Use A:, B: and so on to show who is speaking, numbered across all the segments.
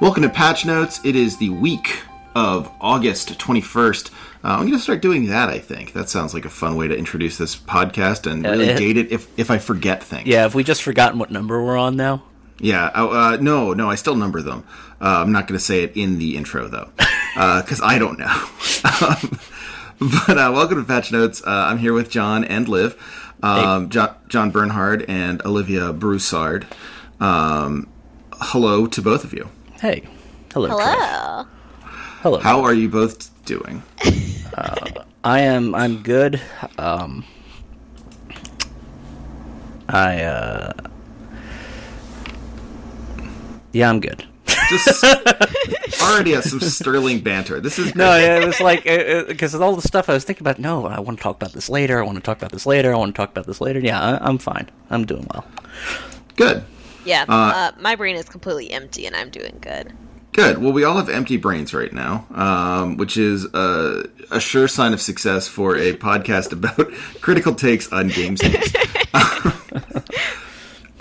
A: Welcome to Patch Notes. It is the week of August 21st. Uh, I'm going to start doing that, I think. That sounds like a fun way to introduce this podcast and really
B: it-
A: date it if, if I forget things.
B: Yeah, have we just forgotten what number we're on now?
A: Yeah. Uh, uh, no, no, I still number them. Uh, I'm not going to say it in the intro, though, because I don't know. um, but uh, welcome to Patch Notes. Uh, I'm here with John and Liv, um, John, John Bernhard and Olivia Broussard. Um, hello to both of you.
B: Hey. Hello. Trev.
C: Hello.
B: Hello.
A: How are you both doing?
B: I am I'm good. Um I uh Yeah, I'm good.
A: Just already has some sterling banter. This is
B: No, yeah, it was like because all the stuff I was thinking about. No, I want to talk about this later. I want to talk about this later. I want to talk about this later. Yeah, I, I'm fine. I'm doing well.
A: good.
C: Yeah, uh, my brain is completely empty and I'm doing good.
A: Good. Well, we all have empty brains right now, um, which is a, a sure sign of success for a podcast about critical takes on games news.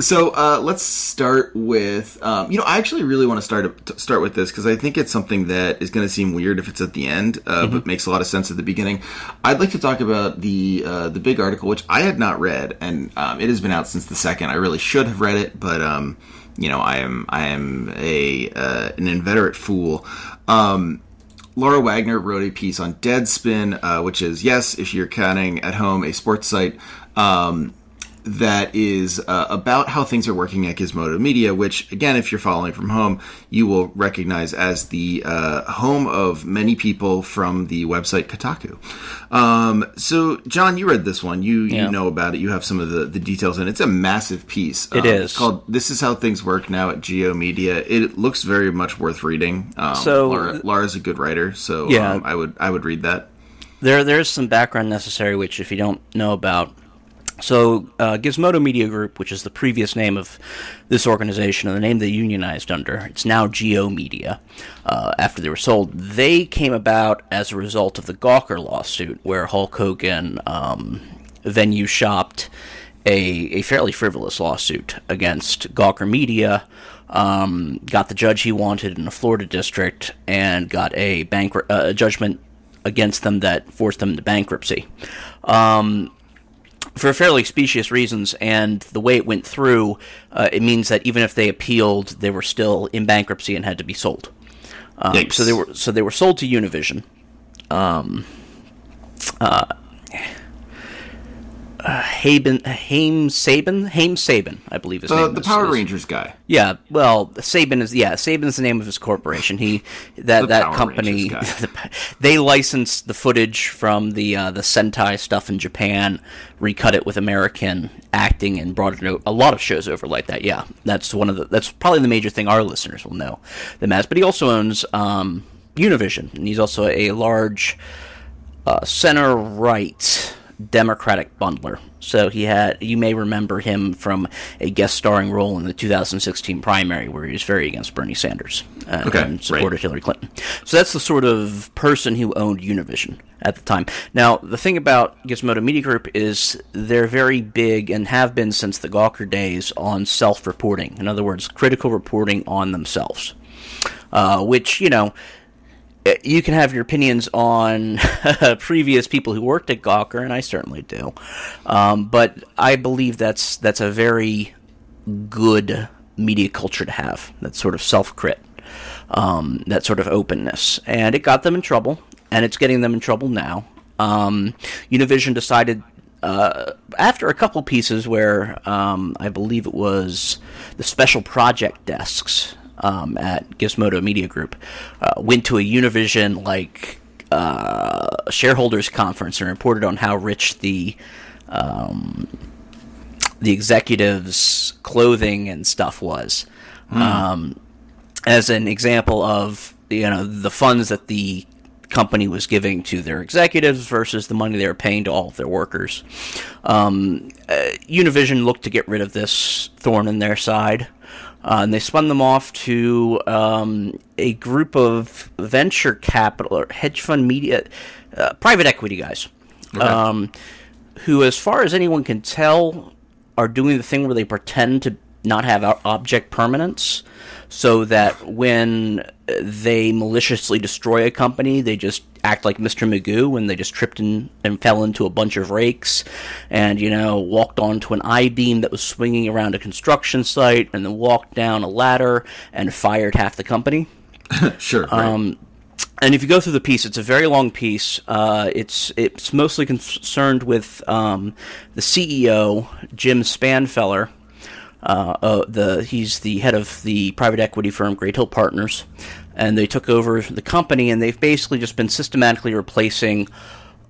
A: So uh, let's start with, um, you know, I actually really want to start to start with this because I think it's something that is going to seem weird if it's at the end, uh, but makes a lot of sense at the beginning. I'd like to talk about the uh, the big article, which I had not read, and um, it has been out since the second. I really should have read it, but. Um, you know, I am I am a uh, an inveterate fool. Um, Laura Wagner wrote a piece on Deadspin, uh, which is yes, if you're counting at home, a sports site. Um, that is uh, about how things are working at Gizmodo Media, which, again, if you're following from home, you will recognize as the uh, home of many people from the website Kotaku. Um, so, John, you read this one. You
B: Yeah.
A: you know about it. You have some of the, the details, and it's a massive piece.
B: It
A: Um,
B: is.
A: It's called "This Is How Things Work Now at G/O Media." It looks very much worth reading. Um,
B: So-
A: Laura, Laura's a good writer, so
B: Yeah.
A: um, I would I would read that.
B: There, there's some background necessary, which if you don't know about. So, uh, Gizmodo Media Group, which is the previous name of this organization and the name they unionized under, it's now G/O Media. Uh, after they were sold, they came about as a result of the Gawker lawsuit, where Hulk Hogan um, venue shopped a, a fairly frivolous lawsuit against Gawker Media. Um, got the judge he wanted in a Florida district and got a bankru- uh, a judgment against them that forced them into bankruptcy. Um, for fairly specious reasons, and the way it went through, uh, it means that even if they appealed, they were still in bankruptcy and had to be sold. Um, so they were so they were sold to Univision. Um, uh, Haben, Haim Saban, Haim Saban, I believe his
A: The,
B: name
A: the
B: is-
A: Power
B: is-
A: Rangers guy.
B: yeah, well, Saban is yeah, Saban is the name of his corporation. He that
A: The
B: that
A: Power
B: company they licensed the footage from the uh, the Sentai stuff in Japan, recut it with American acting, and brought it a lot of shows over like that. Yeah, that's one of the that's probably the major thing our listeners will know them as. But he also owns um, Univision, and he's also a large uh, center right Democratic bundler. So he had, you may remember him from a guest starring role in the 2016 primary where he was very against Bernie Sanders uh,
A: Okay,
B: and supported
A: right.
B: Hillary Clinton. So that's the sort of person who owned Univision at the time. Now, the thing about Gizmodo Media Group is they're very big and have been since the Gawker days on self-reporting. In other words, critical reporting on themselves. Uh, which, you know, you can have your opinions on previous people who worked at Gawker, and I certainly do. Um, but I believe that's that's a very good media culture to have. That sort of self crit, um, that sort of openness, and it got them in trouble, and it's getting them in trouble now. Um, Univision decided. Uh, after a couple pieces where um, I believe it was the special project desks um, at Gizmodo Media Group uh, went to a Univision like uh, shareholders conference and reported on how rich the um, the executives' clothing and stuff was, um, as an example of you know the funds that the company was giving to their executives versus the money they were paying to all of their workers. Um, uh, Univision looked to get rid of this thorn in their side. Uh, and they spun them off to um, a group of venture capital or hedge fund media, uh, private equity guys, um, who, as far as anyone can tell, are doing the thing where they pretend to not have object permanence, so that when they maliciously destroy a company, they just act like Mr. Magoo when they just tripped in and fell into a bunch of rakes and, you know, walked onto an I beam that was swinging around a construction site and then walked down a ladder and fired half the company.
A: Sure. right.
B: Um, and if you go through the piece, it's a very long piece. Uh, it's it's mostly concerned with um, the CEO Jim Spanfeller. Uh, uh, the he's the head of the private equity firm Great Hill Partners, and they took over the company, and they've basically just been systematically replacing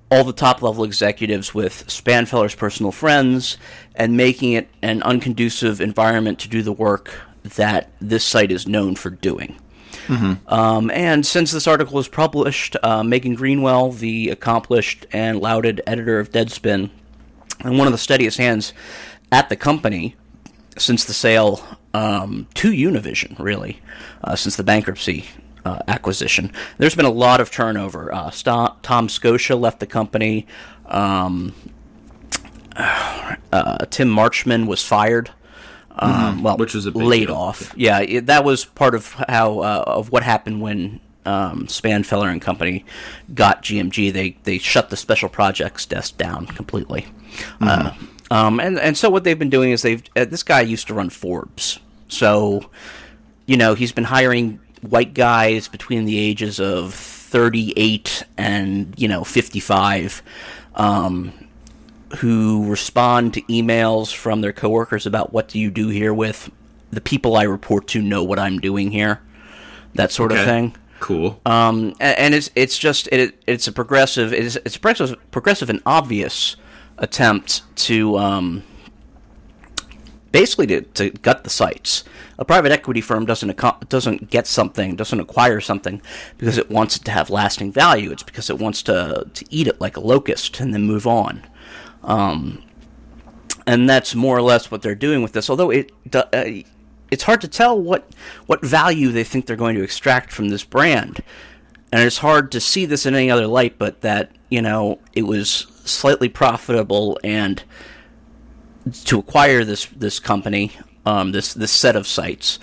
B: all the top level executives with Spanfeller's personal friends, and making it an unconducive environment to do the work that this site is known for doing. Um, and since this article was published, uh, Megan Greenwell, the accomplished and lauded editor of Deadspin, and one of the steadiest hands at the company since the sale um, to Univision, really, uh, since the bankruptcy uh, acquisition. There's been a lot of turnover. Uh, Sto- Tom Scocca left the company. Um, uh, Tim Marchman was fired. Um, Well,
A: Which was a
B: laid
A: deal.
B: off. Yeah, it, that was part of how uh, of what happened when um, Spanfeller and Company got GMG. They they shut the special projects desk down completely. Uh, um, and and so what they've been doing is they've uh, this guy used to run Forbes, so you know he's been hiring white guys between the ages of 38 and you know 55 um, who respond to emails from their coworkers about what do you do here with the people I report to know what I'm doing here, that sort of thing.
A: cool.
B: Um, and it's it's just it, it's a progressive it's it's a progressive, progressive and obvious attempt to um, basically to, to gut the sites. A private equity firm doesn't doesn't get something, doesn't acquire something because it wants it to have lasting value. It's because it wants to to eat it like a locust and then move on. Um, and that's more or less what they're doing with this. Although it uh, it's hard to tell what what value they think they're going to extract from this brand, and it's hard to see this in any other light but that you know it was slightly profitable and to acquire this this company, um, this this set of sites,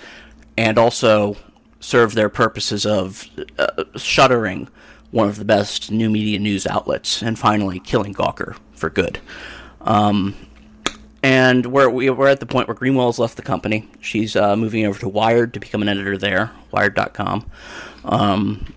B: and also serve their purposes of uh, shuttering one of the best new media news outlets, and finally killing Gawker for good. Um, and we're we- we're at the point where Greenwell's left the company. She's uh, moving over to Wired to become an editor there, Wired.com. Um,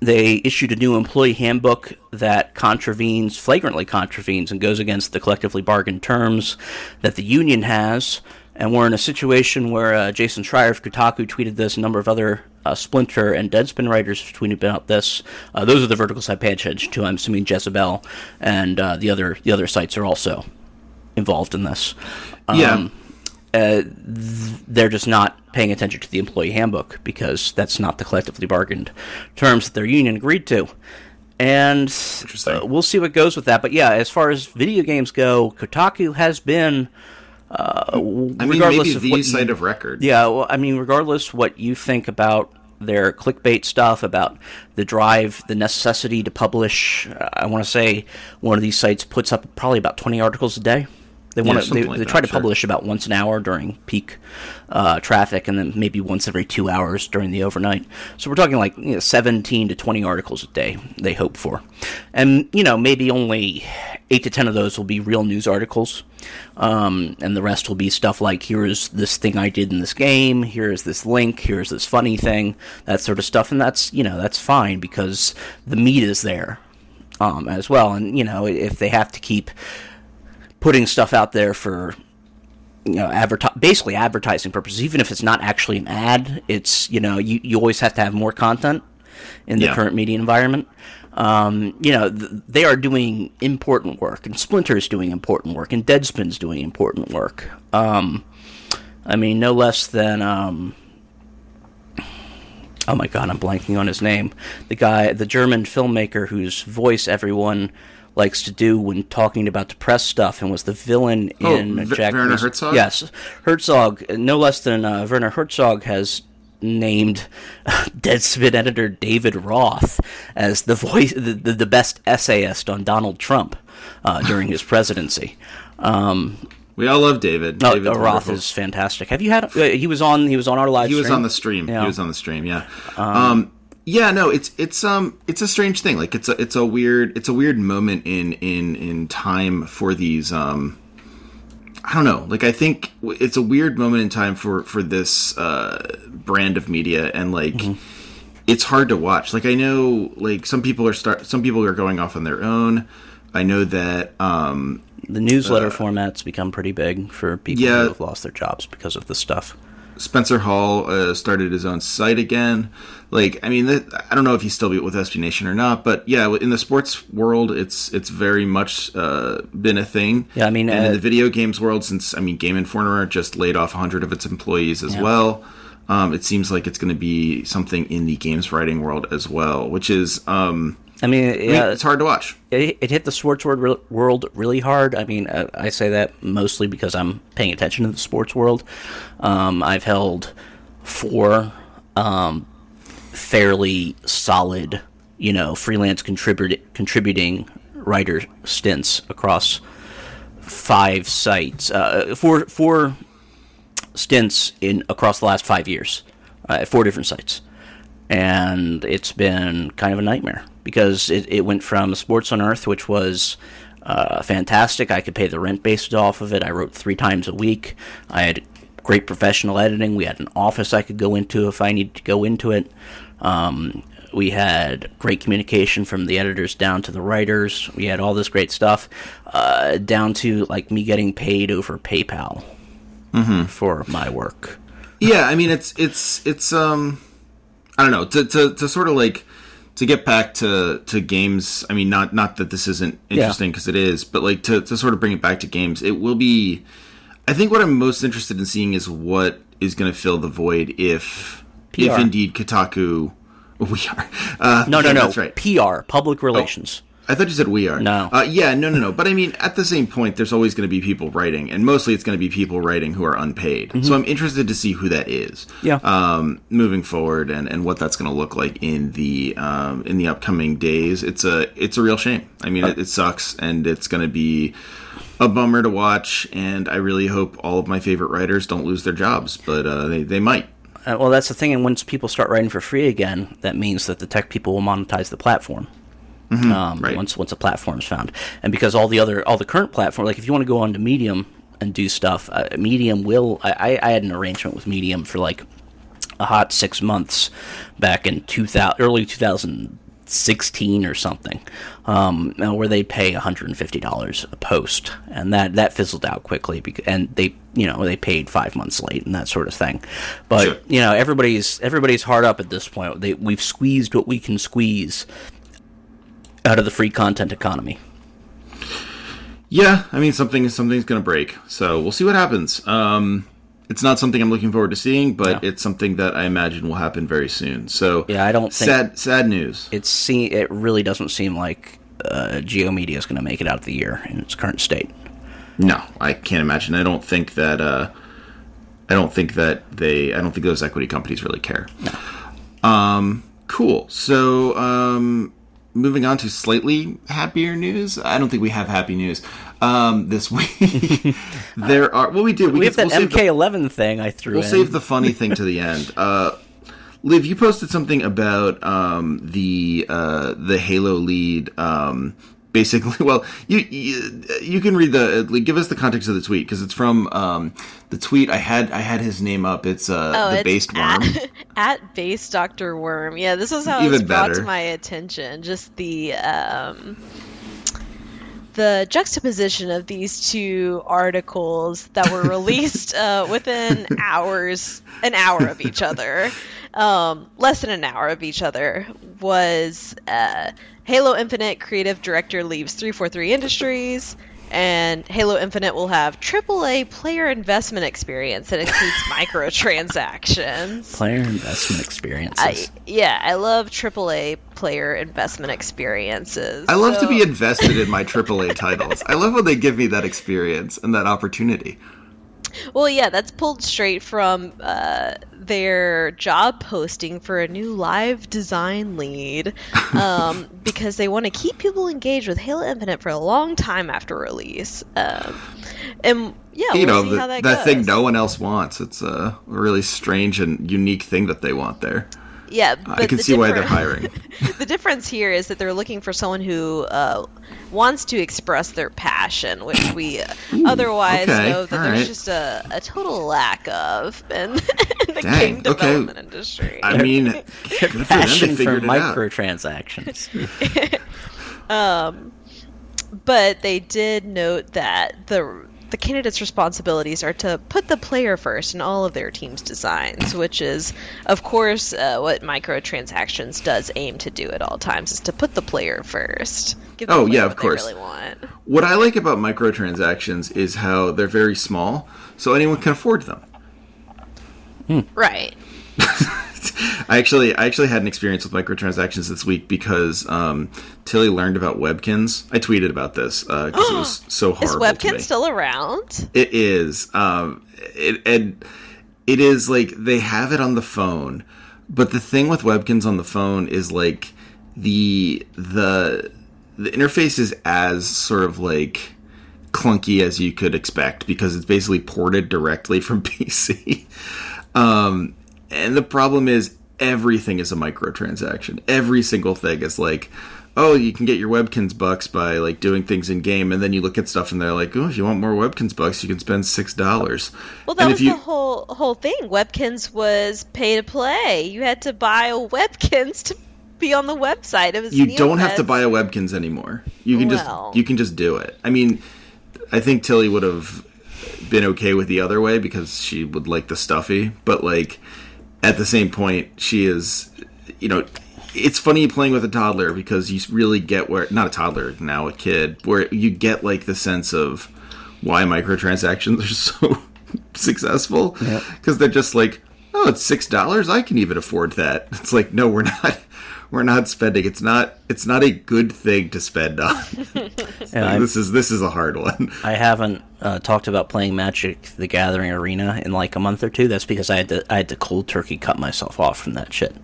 B: they issued a new employee handbook that contravenes, flagrantly contravenes, and goes against the collectively bargained terms that the union has. And we're in a situation where uh, Jason Schreier of Kotaku tweeted this, a number of other uh, Splinter and Deadspin writers have tweeted about this. Uh, those are the verticals I pay attention to. I'm assuming Jezebel and uh, the other the other sites are also involved in this.
A: yeah.
B: Uh, they're just not paying attention to the employee handbook because that's not the collectively bargained terms that their union agreed to. And uh, we'll see what goes with that. But yeah, as far as video games go, Kotaku has been. Uh,
A: I mean,
B: regardless
A: maybe
B: of
A: the
B: what you-
A: of record.
B: yeah, well, I mean, regardless what you think about their clickbait stuff, about the drive, the necessity to publish, uh, I want to say one of these sites puts up probably about 20 articles a day. They want to they,
A: like
B: they
A: that,
B: try to
A: sure.
B: publish about once an hour during peak uh, traffic, and then maybe once every two hours during the overnight. So we're talking like you know, 17 to 20 articles a day. They hope for, and you know maybe only eight to 10 of those will be real news articles, um, and the rest will be stuff like here is this thing I did in this game, here is this link, here is this funny thing, that sort of stuff, and that's you know that's fine because the meat is there um, as well, and you know if they have to keep putting stuff out there for you know adverti- basically advertising purposes even if it's not actually an ad it's you know you, you always have to have more content in the
A: Yeah.
B: current media environment. Um, you know th- they are doing important work and splinter is doing important work and deadspin's doing important work. Um, i mean no less than um, oh my god i'm blanking on his name. The guy the german filmmaker whose voice everyone likes to do when talking about depressed stuff, and was the villain
A: Oh,
B: in
A: V-
B: Jack.
A: Werner Herzog?
B: Yes, Herzog. No less than uh, Werner Herzog has named Deadspin editor David Roth as the voice, the, the, the best essayist on Donald Trump uh, during his presidency. Um,
A: We all love David.
B: no,
A: David's
B: uh, Roth is fantastic. Have you had? Uh, he was on. He was on our live.
A: he was
B: stream.
A: on the stream.
B: Yeah.
A: He was on the stream. Yeah. Um, yeah. No. It's it's um it's a strange thing. Like it's a it's a weird it's a weird moment in in in time for these um. I don't know. Like I think it's a weird moment in time for for this uh, brand of media, and like
B: Mm-hmm.
A: it's hard to watch. Like I know, like some people are start some people are going off on their own. I know that um,
B: the newsletter format's become pretty big for people
A: yeah.
B: who have lost their jobs because of this stuff.
A: Spencer Hall uh, started his own site again. Like, I mean, I don't know if he's still with SB Nation or not, but yeah, in the sports world, it's it's very much uh, been a thing.
B: Yeah, I mean,
A: and in
B: uh,
A: the video games world, since I mean, Game Informer just laid off 100 of its employees as well. Um, it seems like it's going to be something in the games writing world as well, which is, um,
B: I mean,
A: I
B: yeah,
A: it's hard to watch.
B: it, it hit the sports world, world really hard. I mean, uh, I say that mostly because I'm paying attention to the sports world. Um, I've held four um, fairly solid, you know, freelance contribut- contributing writer stints across five sites, uh, four four stints in across the last five years, uh, at four different sites, and it's been kind of a nightmare because it, it went from Sports on Earth, which was uh, fantastic. I could pay the rent based off of it. I wrote three times a week. I had great professional editing. We had an office I could go into if I needed to go into it. Um, we had great communication from the editors down to the writers. We had all this great stuff, uh, down to like me getting paid over PayPal for my work.
A: yeah i mean it's it's it's um i don't know to to, to sort of like to get back to to games i mean not not that this isn't interesting because it is but like to, to sort of bring it back to games it will be i think what i'm most interested in seeing is what is going to fill the void if if indeed kotaku we are uh,
B: No, no,
A: yeah,
B: no.
A: that's right
B: PR, public relations.
A: I thought you said we are.
B: No.
A: Uh, yeah, no, no, no. But I mean, at the same point, there's always going to be people writing, and mostly it's going to be people writing who are unpaid. So I'm interested to see who that is.
B: Mm-hmm. Yeah.
A: Um, moving forward, and, and what that's going to look like in the um, in the upcoming days. It's a it's a real shame. I mean, it, it sucks, and it's going to be a bummer to watch. And I really hope all of my favorite writers don't lose their jobs, but uh, they they might.
B: Uh, well, that's the thing. And once people start writing for free again, that means that the tech people will monetize the platform. Um,
A: Mm-hmm. right.
B: Once once a platform is found, and because all the other all the current platform, like if you want to go on to Medium and do stuff, uh, Medium will. I, I I had an arrangement with Medium for like a hot six months back in two thousand early two thousand sixteen or something, um, uh, where they pay one hundred and fifty dollars a post, and that that fizzled out quickly. Because, and they you know they paid five months late and that sort of thing. But
A: Sure.
B: you know everybody's everybody's hard up at this point. They, we've squeezed what we can squeeze out of the free content economy.
A: Yeah, I mean something something's going to break. So we'll see what happens. Um, it's not something I'm looking forward to seeing, but
B: Yeah.
A: it's something that I imagine will happen very soon. So
B: Yeah, I don't think-
A: sad sad news.
B: It se- it really doesn't seem like uh, G/O Media is going to make it out of the year in its current state.
A: No, I can't imagine. I don't think that. Uh, I don't think that they. I don't think those equity companies really care. Um. Cool. So, um, moving on to slightly happier news. I don't think we have happy news. Um, this week there are. Well, we do.
B: We have that
A: we'll the-
B: MK11 thing I threw
A: We'll
B: in.
A: save the funny thing to the end. Uh, Liv, you posted something about um, the uh, the Halo lead. Um, basically, well, you, you you can read the like, give us the context of the tweet because it's from um, the tweet. I had I had his name up. It's uh,
C: Oh,
A: the
C: it's
A: based worm.
C: At, at base Dr. Worm. Yeah, this was how it
A: Even
C: was brought
A: better.
C: to my attention. Just the um, the juxtaposition of these two articles that were released uh, within hours, an hour of each other, um, less than an hour of each other, was uh, Halo Infinite creative director leaves 343 Industries. And Halo Infinite will have AAA player investment experience that includes microtransactions.
B: Player investment experiences.
C: I, yeah, I love AAA player investment experiences.
A: I love to be invested in my AAA titles. I love when they give me that experience and that opportunity.
C: Well, yeah, that's pulled straight from uh, their job posting for a new live design lead um, because they want to keep people engaged with Halo Infinite for a long time after release. Um, and yeah,
A: you
C: we'll
A: know, the,
C: that,
A: that thing no one else wants. It's a really strange and unique thing that they want there.
C: Yeah, but
A: I can see why they're hiring.
C: the difference here is that they're looking for someone who uh, wants to express their passion, which we uh, otherwise
A: okay,
C: know that there's
A: right.
C: just a, a total lack of in, in the
A: Dang,
C: game
A: okay.
C: development industry.
A: I mean, good for
B: Passion for
A: figured it out.
B: microtransactions.
C: but they did note that the the candidates' responsibilities are to put the player first in all of their team's designs, which is, of course, uh, what microtransactions does aim to do at all times, is to put the player first. Give
A: Oh, yeah, of
C: what they
A: course.
C: really want.
A: What I like about microtransactions is how they're very small, so anyone can afford them.
C: Right.
A: I actually, I actually had an experience with microtransactions this week because um, Tilly learned about Webkinz. I tweeted about this because it was so
C: Is
A: horrible to me.
C: Still around?
A: It is. Um, it, and it is like they have it on the phone, but the thing with Webkinz on the phone is like the the the interface is as sort of like clunky as you could expect because it's basically ported directly from PC. Um, and the problem is everything is a microtransaction. Every single thing is like, oh, you can get your Webkinz bucks by like doing things in game, and then you look at stuff and they're like, oh, if you want more Webkinz bucks, you can spend six dollars.
C: Well, that
A: and
C: was
A: you,
C: the whole whole thing. Webkinz was pay to play. You had to buy a Webkinz to be on the website. It was
A: you don't have to buy a Webkinz anymore. You can
C: Well.
A: just you can just do it. I mean, I think Tilly would have been okay with the other way because she would like the stuffy, but like at the same point, she is, you know, it's funny playing with a toddler because you really get where not a toddler now a kid where you get like the sense of why microtransactions are so successful. Because they're just like oh it's six dollars? I can even afford that. It's like no we're not we're not spending it's not it's not a good thing to spend on
B: And I'm-
A: this is this is a hard one
B: I haven't uh, talked about playing Magic: The Gathering Arena in like a month or two. That's because I had to I had to cold turkey cut myself off from that shit.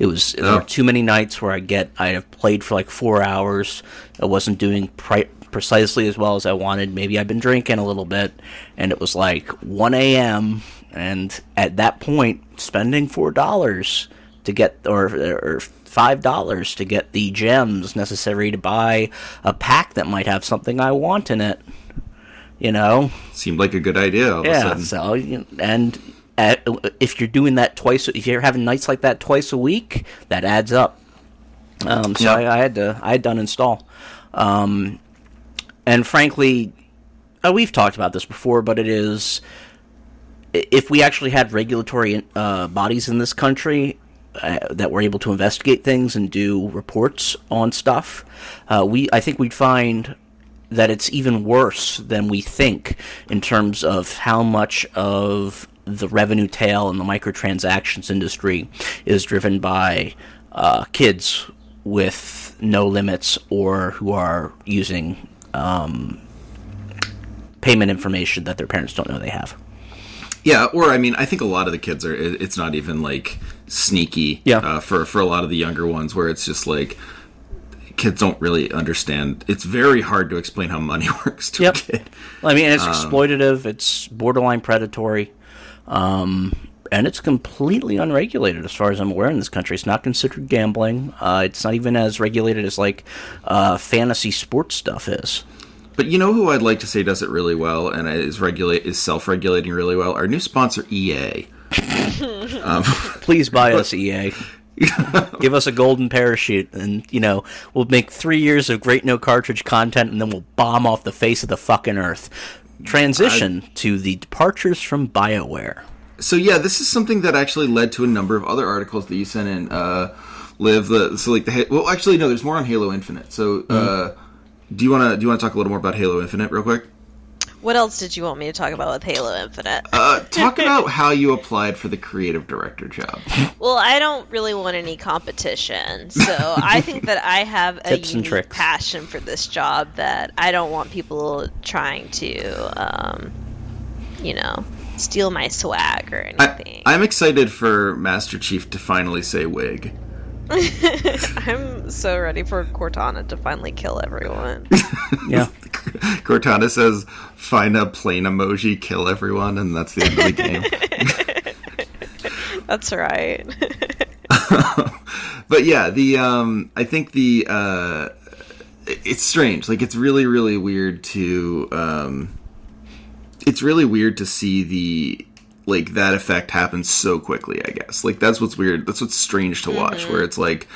B: It was there
A: Oh.
B: were too many nights where I get I have played for like four hours. I wasn't doing pri- precisely as well as I wanted. Maybe I've been drinking a little bit, and it was like 1 a.m. And at that point, spending four dollars to get or, or five dollars to get the gems necessary to buy a pack that might have something I want in it. You know,
A: seemed like a good idea all of a
B: yeah. So and uh, if you're doing that twice, if you're having nights like that twice a week, that adds up. Um, so. I, I had to I had done install, um, and frankly, uh, we've talked about this before, but it is if we actually had regulatory uh, bodies in this country uh, that were able to investigate things and do reports on stuff, uh, we I think we'd find that it's even worse than we think in terms of how much of the revenue tail in the microtransactions industry is driven by uh, kids with no limits or who are using um, payment information that their parents don't know they have.
A: Yeah, or I mean, I think a lot of the kids are. It's not even like sneaky.
B: Yeah.
A: Uh, for for a lot of the younger ones, where it's just like kids don't really understand. It's very hard to explain how money works to
B: Yep.
A: a kid.
B: I mean, it's exploitative. It's borderline predatory, um, and it's completely unregulated as far as I'm aware in this country. It's not considered gambling. Uh, it's not even as regulated as like uh, fantasy sports stuff is.
A: But you know who I'd like to say does it really well and is regulate is self regulating really well. Our new sponsor EA.
B: Please buy us, EA. Give us a golden parachute, and you know we'll make three years of great no cartridge content, and then we'll bomb off the face of the fucking earth. Transition to the departures from Bioware.
A: So yeah, this is something that actually led to a number of other articles that you sent in. Uh, Live the so like the well, actually no, there's more on Halo Infinite. So uh, do you want to do you want to talk a little more about Halo Infinite real quick?
C: What else did you want me to talk about with Halo Infinite?
A: Uh, talk about how you applied for the creative director job.
C: Well, I don't really want any competition, so I think that I have a
B: Tips and
C: unique
B: tricks.
C: passion for this job that I don't want people trying to, um, you know, steal my swag or
A: I,
C: anything.
A: I'm excited for Master Chief to finally say wig.
C: I'm so ready for Cortana to finally kill everyone.
B: Yeah.
A: Cortana says, "Find a plane emoji, kill everyone," and that's the end of the game.
C: That's right.
A: but yeah, the um, I think the uh, it's strange. Like it's really, really weird to um, it's really weird to see the like that effect happens so quickly. I guess like that's what's weird. That's what's strange to watch. Where it's like.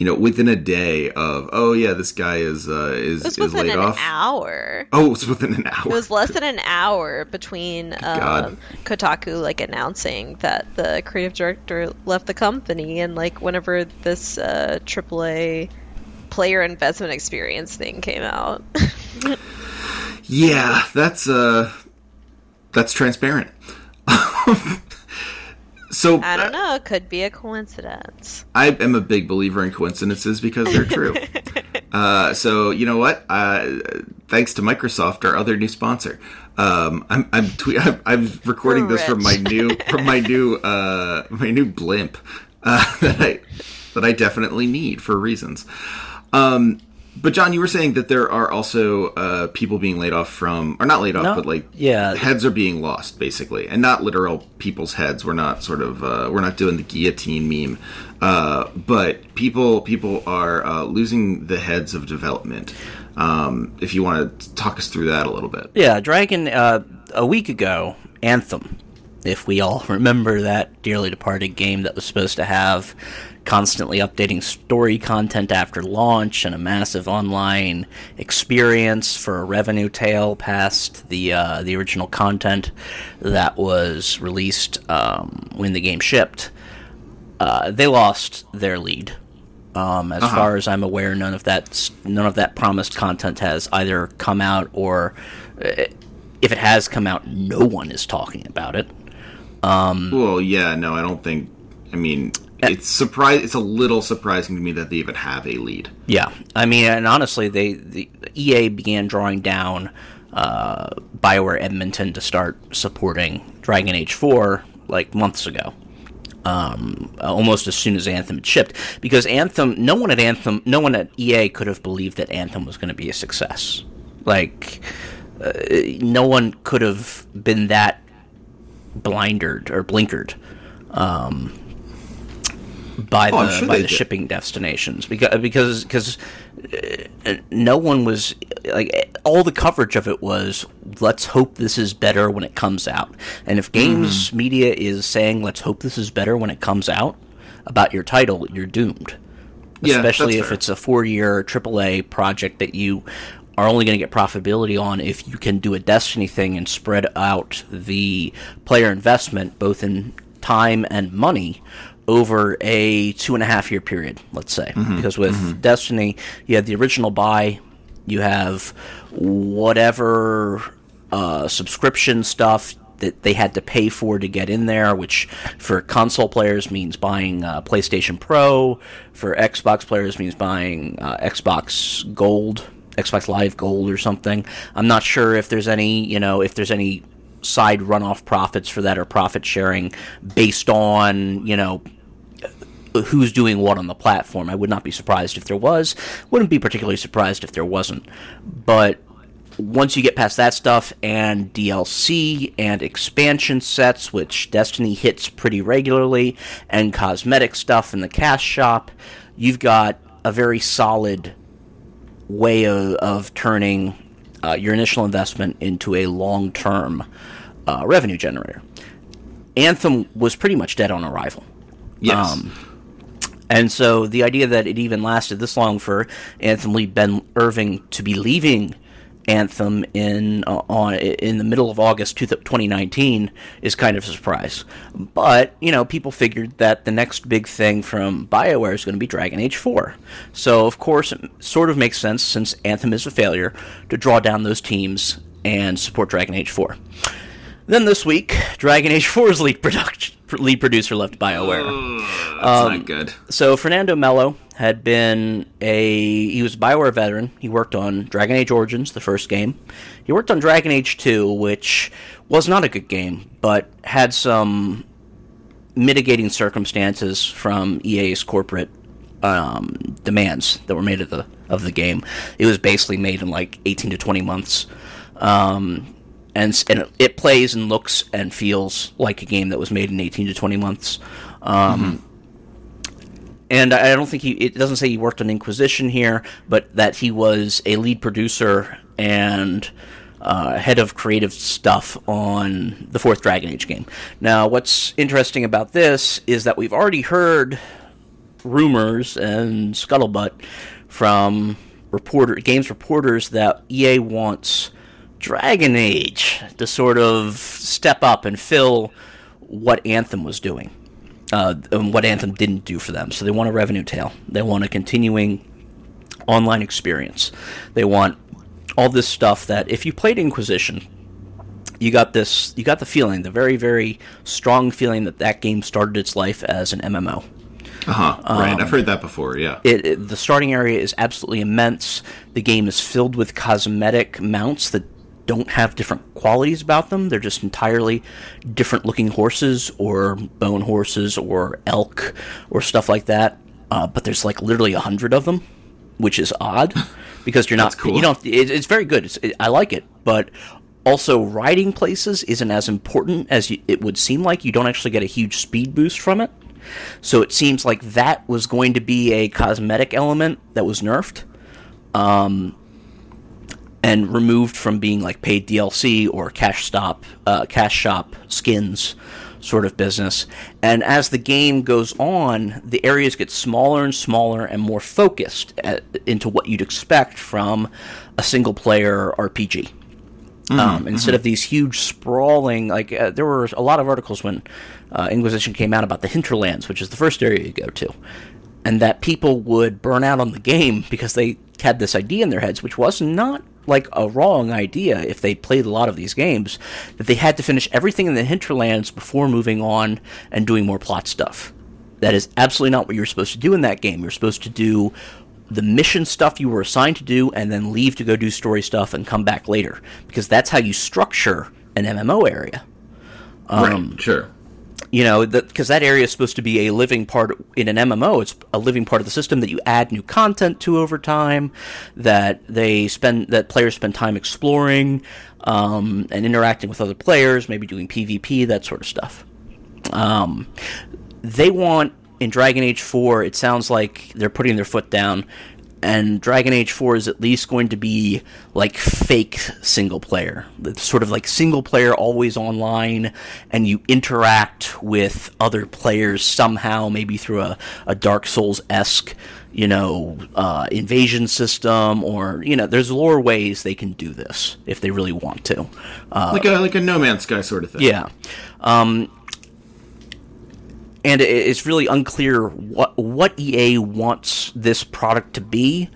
A: You know, within a day of oh yeah, this guy is uh, is
C: It was
A: is
C: within
A: laid
C: an
A: off.
C: hour.
A: Oh, it's within an hour.
C: It was less than an hour between um, Kotaku like announcing that the creative director left the company and like whenever this uh, AAA player investment experience thing came out.
A: Yeah, that's uh that's transparent. so
C: I don't know. It could be a coincidence.
A: I am a big believer in coincidences because they're true. uh, so you know what? Uh, thanks to Microsoft, our other new sponsor. Um, I'm I'm, twe- I'm I'm recording
C: We're
A: this from my new from my new uh, my new blimp uh, that I that I definitely need for reasons. Um, but John, you were saying that there are also uh, people being laid off from, or not laid off,
B: No,
A: but like
B: yeah.
A: heads are being lost basically, and not literal people's heads. We're not sort of uh, we're not doing the guillotine meme, uh, but people people are uh, losing the heads of development. Um, if you want to talk us through that a little bit,
B: Yeah, Dragon, uh, a week ago, Anthem, if we all remember that dearly departed game that was supposed to have constantly updating story content after launch and a massive online experience for a revenue tail past the uh, the original content that was released um, when the game shipped. Uh, they lost their lead. Um, as far as I'm aware, none of that none of that promised content has either come out or, uh, if it has come out, no one is talking about it.
A: well, yeah, no, I don't think. I mean, it's surprise. It's a little surprising to me that they even have a lead.
B: Yeah, I mean, and honestly, they the EA began drawing down uh, Bioware Edmonton to start supporting Dragon Age Four like months ago. Um, almost as soon as Anthem had shipped, because Anthem, no one at Anthem, no one at EA could have believed that Anthem was going to be a success. Like, uh, no one could have been that blindered or blinkered um, by the
A: Oh, I'm sure
B: by the
A: did.
B: shipping destinations because because because uh, no one was like all the coverage of it was let's hope this is better when it comes out and if games
A: Hmm.
B: media is saying let's hope this is better when it comes out about your title you're doomed
A: Yeah,
B: especially if
A: fair.
B: it's a four-year AAA project that you are only going to get profitability on if you can do a Destiny thing and spread out the player investment both in time and money over a two and a half year period, let's say.
A: Mm-hmm.
B: Because with Destiny, you had the original buy, you have whatever uh, subscription stuff that they had to pay for to get in there, which for console players means buying uh, PlayStation Pro, for Xbox players means buying uh, Xbox Gold, Xbox Live Gold or something. I'm not sure if there's any, you know, if there's any side runoff profits for that or profit sharing based on, you know, who's doing what on the platform. I would not be surprised if there was. Wouldn't be particularly surprised if there wasn't. But once you get past that stuff and DLC and expansion sets, which Destiny hits pretty regularly, and cosmetic stuff in the cash shop, you've got a very solid way of, of turning uh, your initial investment into a long term uh, revenue generator. Anthem was pretty much dead on arrival.
A: Yes.
B: Um, And so the idea that it even lasted this long for Anthem lead Ben Irving to be leaving Anthem in uh, on in the middle of August 2019 is kind of a surprise. But you know, people figured that the next big thing from BioWare is going to be Dragon Age 4. So of course, it sort of makes sense since Anthem is a failure to draw down those teams and support Dragon Age 4. Then this week, Dragon Age 4's lead production lead producer left BioWare.
A: That's um, not good.
B: So Fernando Melo had been a he was a Bioware veteran. He worked on Dragon Age Origins, the first game. He worked on Dragon Age 2, which was not a good game, but had some mitigating circumstances from EA's corporate um, demands that were made of the of the game. It was basically made in like 18 to 20 months. Um, and, and it plays and looks and feels like a game that was made in 18 to 20 months. Um, mm-hmm and I don't think he. It doesn't say he worked on Inquisition here, but that he was a lead producer and uh, head of creative stuff on the fourth Dragon Age game. Now, what's interesting about this is that we've already heard rumors and scuttlebutt from reporter games reporters that EA wants Dragon Age to sort of step up and fill what Anthem was doing uh, what Anthem didn't do for them. So they want a revenue tail. They want a continuing online experience. They want all this stuff that if you played Inquisition, you got this. You got the feeling, the very very strong feeling that that game started its life as an MMO.
A: Uh huh. Right. Um, I've heard that before. Yeah.
B: It, it, the starting area is absolutely immense. The game is filled with cosmetic mounts that don't have different qualities about them. They're just entirely different looking horses or bone horses or elk or stuff like that. Uh, but there's like literally a hundred of them, which is odd because you're not.
A: Cool.
B: You don't. It, it's very good. It's, it, I like it, but also riding places isn't as important as you, it would seem like. You don't actually get a huge speed boost from it. So it seems like that was going to be a cosmetic element that was nerfed. Um, and removed from being like paid DLC or cash stop, uh, cash shop skins sort of business. And as the game goes on, the areas get smaller and smaller and more focused at, uh, into what you'd expect from a single player RPG. Mm-hmm, um, instead mm-hmm. of these huge sprawling, like uh, there were a lot of articles when uh, Inquisition came out about the hinterlands, which is the first area you go to, and that people would burn out on the game because they had this idea in their heads, which was not like a wrong idea if they played a lot of these games that they had to finish everything in the hinterlands before moving on and doing more plot stuff. That is absolutely not what you're supposed to do in that game. You're supposed to do the mission stuff you were assigned to do and then leave to go do story stuff and come back later because that's how you structure an MMO area.
A: Um, right, sure
B: you know, because that, area is supposed to be a living part in an MMO. It's a living part of the system that you add new content to over time. That they spend that players spend time exploring um, and interacting with other players, maybe doing PvP, that sort of stuff. Um, they want in Dragon Age 4, it sounds like they're putting their foot down and Dragon Age 4 is at least going to be like fake single player. It's sort of like single player always online and you interact with other players somehow, maybe through a, a Dark Souls esque, you know, uh, invasion system or, you know, there's lore ways they can do this if they really want to.
A: Uh, like a like a No Man's Sky sort of thing.
B: Yeah. Um, and it's really unclear what what EA wants this product to be,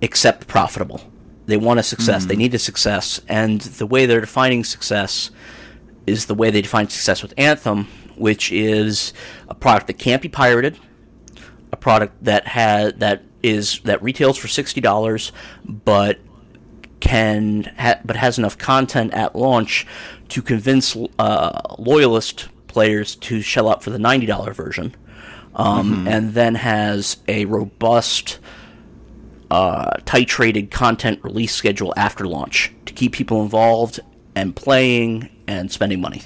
B: except profitable. They want a success. Mm. They need a success, and the way they're defining success is the way they define success with Anthem, which is a product that can't be pirated, a product that has that is that retails for sixty dollars, but can ha- but has enough content at launch to convince uh, loyalist players to shell out for the $90 version, um, mm-hmm. and then has a robust, uh, titrated content release schedule after launch to keep people involved and playing and spending money.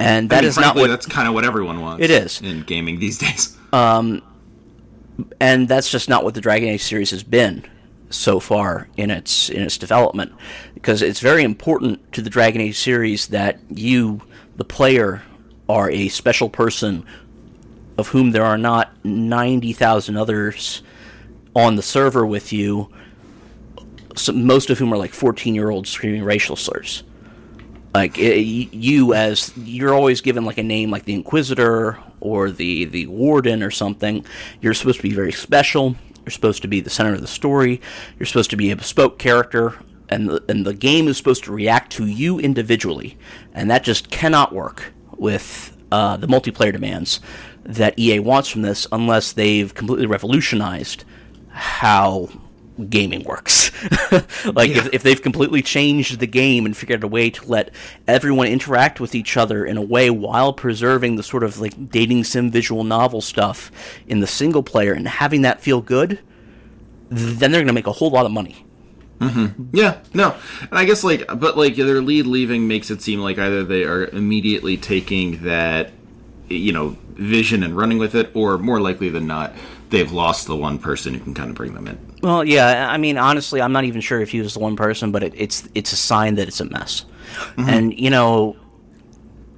B: And that I mean, is
A: frankly,
B: not what
A: that's kind of what everyone wants.
B: It is
A: in gaming these days.
B: Um, and that's just not what the Dragon Age series has been so far in its in its development because it's very important to the Dragon Age series that you the player are a special person of whom there are not 90,000 others on the server with you some, most of whom are like 14 year olds screaming racial slurs. Like it, you, as you're always given like a name like the Inquisitor or the the Warden or something. You're supposed to be very special. You're supposed to be the center of the story. You're supposed to be a bespoke character, and the, and the game is supposed to react to you individually, and that just cannot work with uh, the multiplayer demands that EA wants from this unless they've completely revolutionized how gaming works. like yeah. if, if they've completely changed the game and figured out a way to let everyone interact with each other in a way while preserving the sort of like dating sim visual novel stuff in the single player and having that feel good, then they're going to make a whole lot of money.
A: Mm-hmm. Yeah, no, and I guess like, but like their lead leaving makes it seem like either they are immediately taking that, you know, vision and running with it, or more likely than not, they've lost the one person who can kind of bring them in.
B: Well, yeah. I mean, honestly, I'm not even sure if he was the one person, but it, it's it's a sign that it's a mess. Mm-hmm. And you know,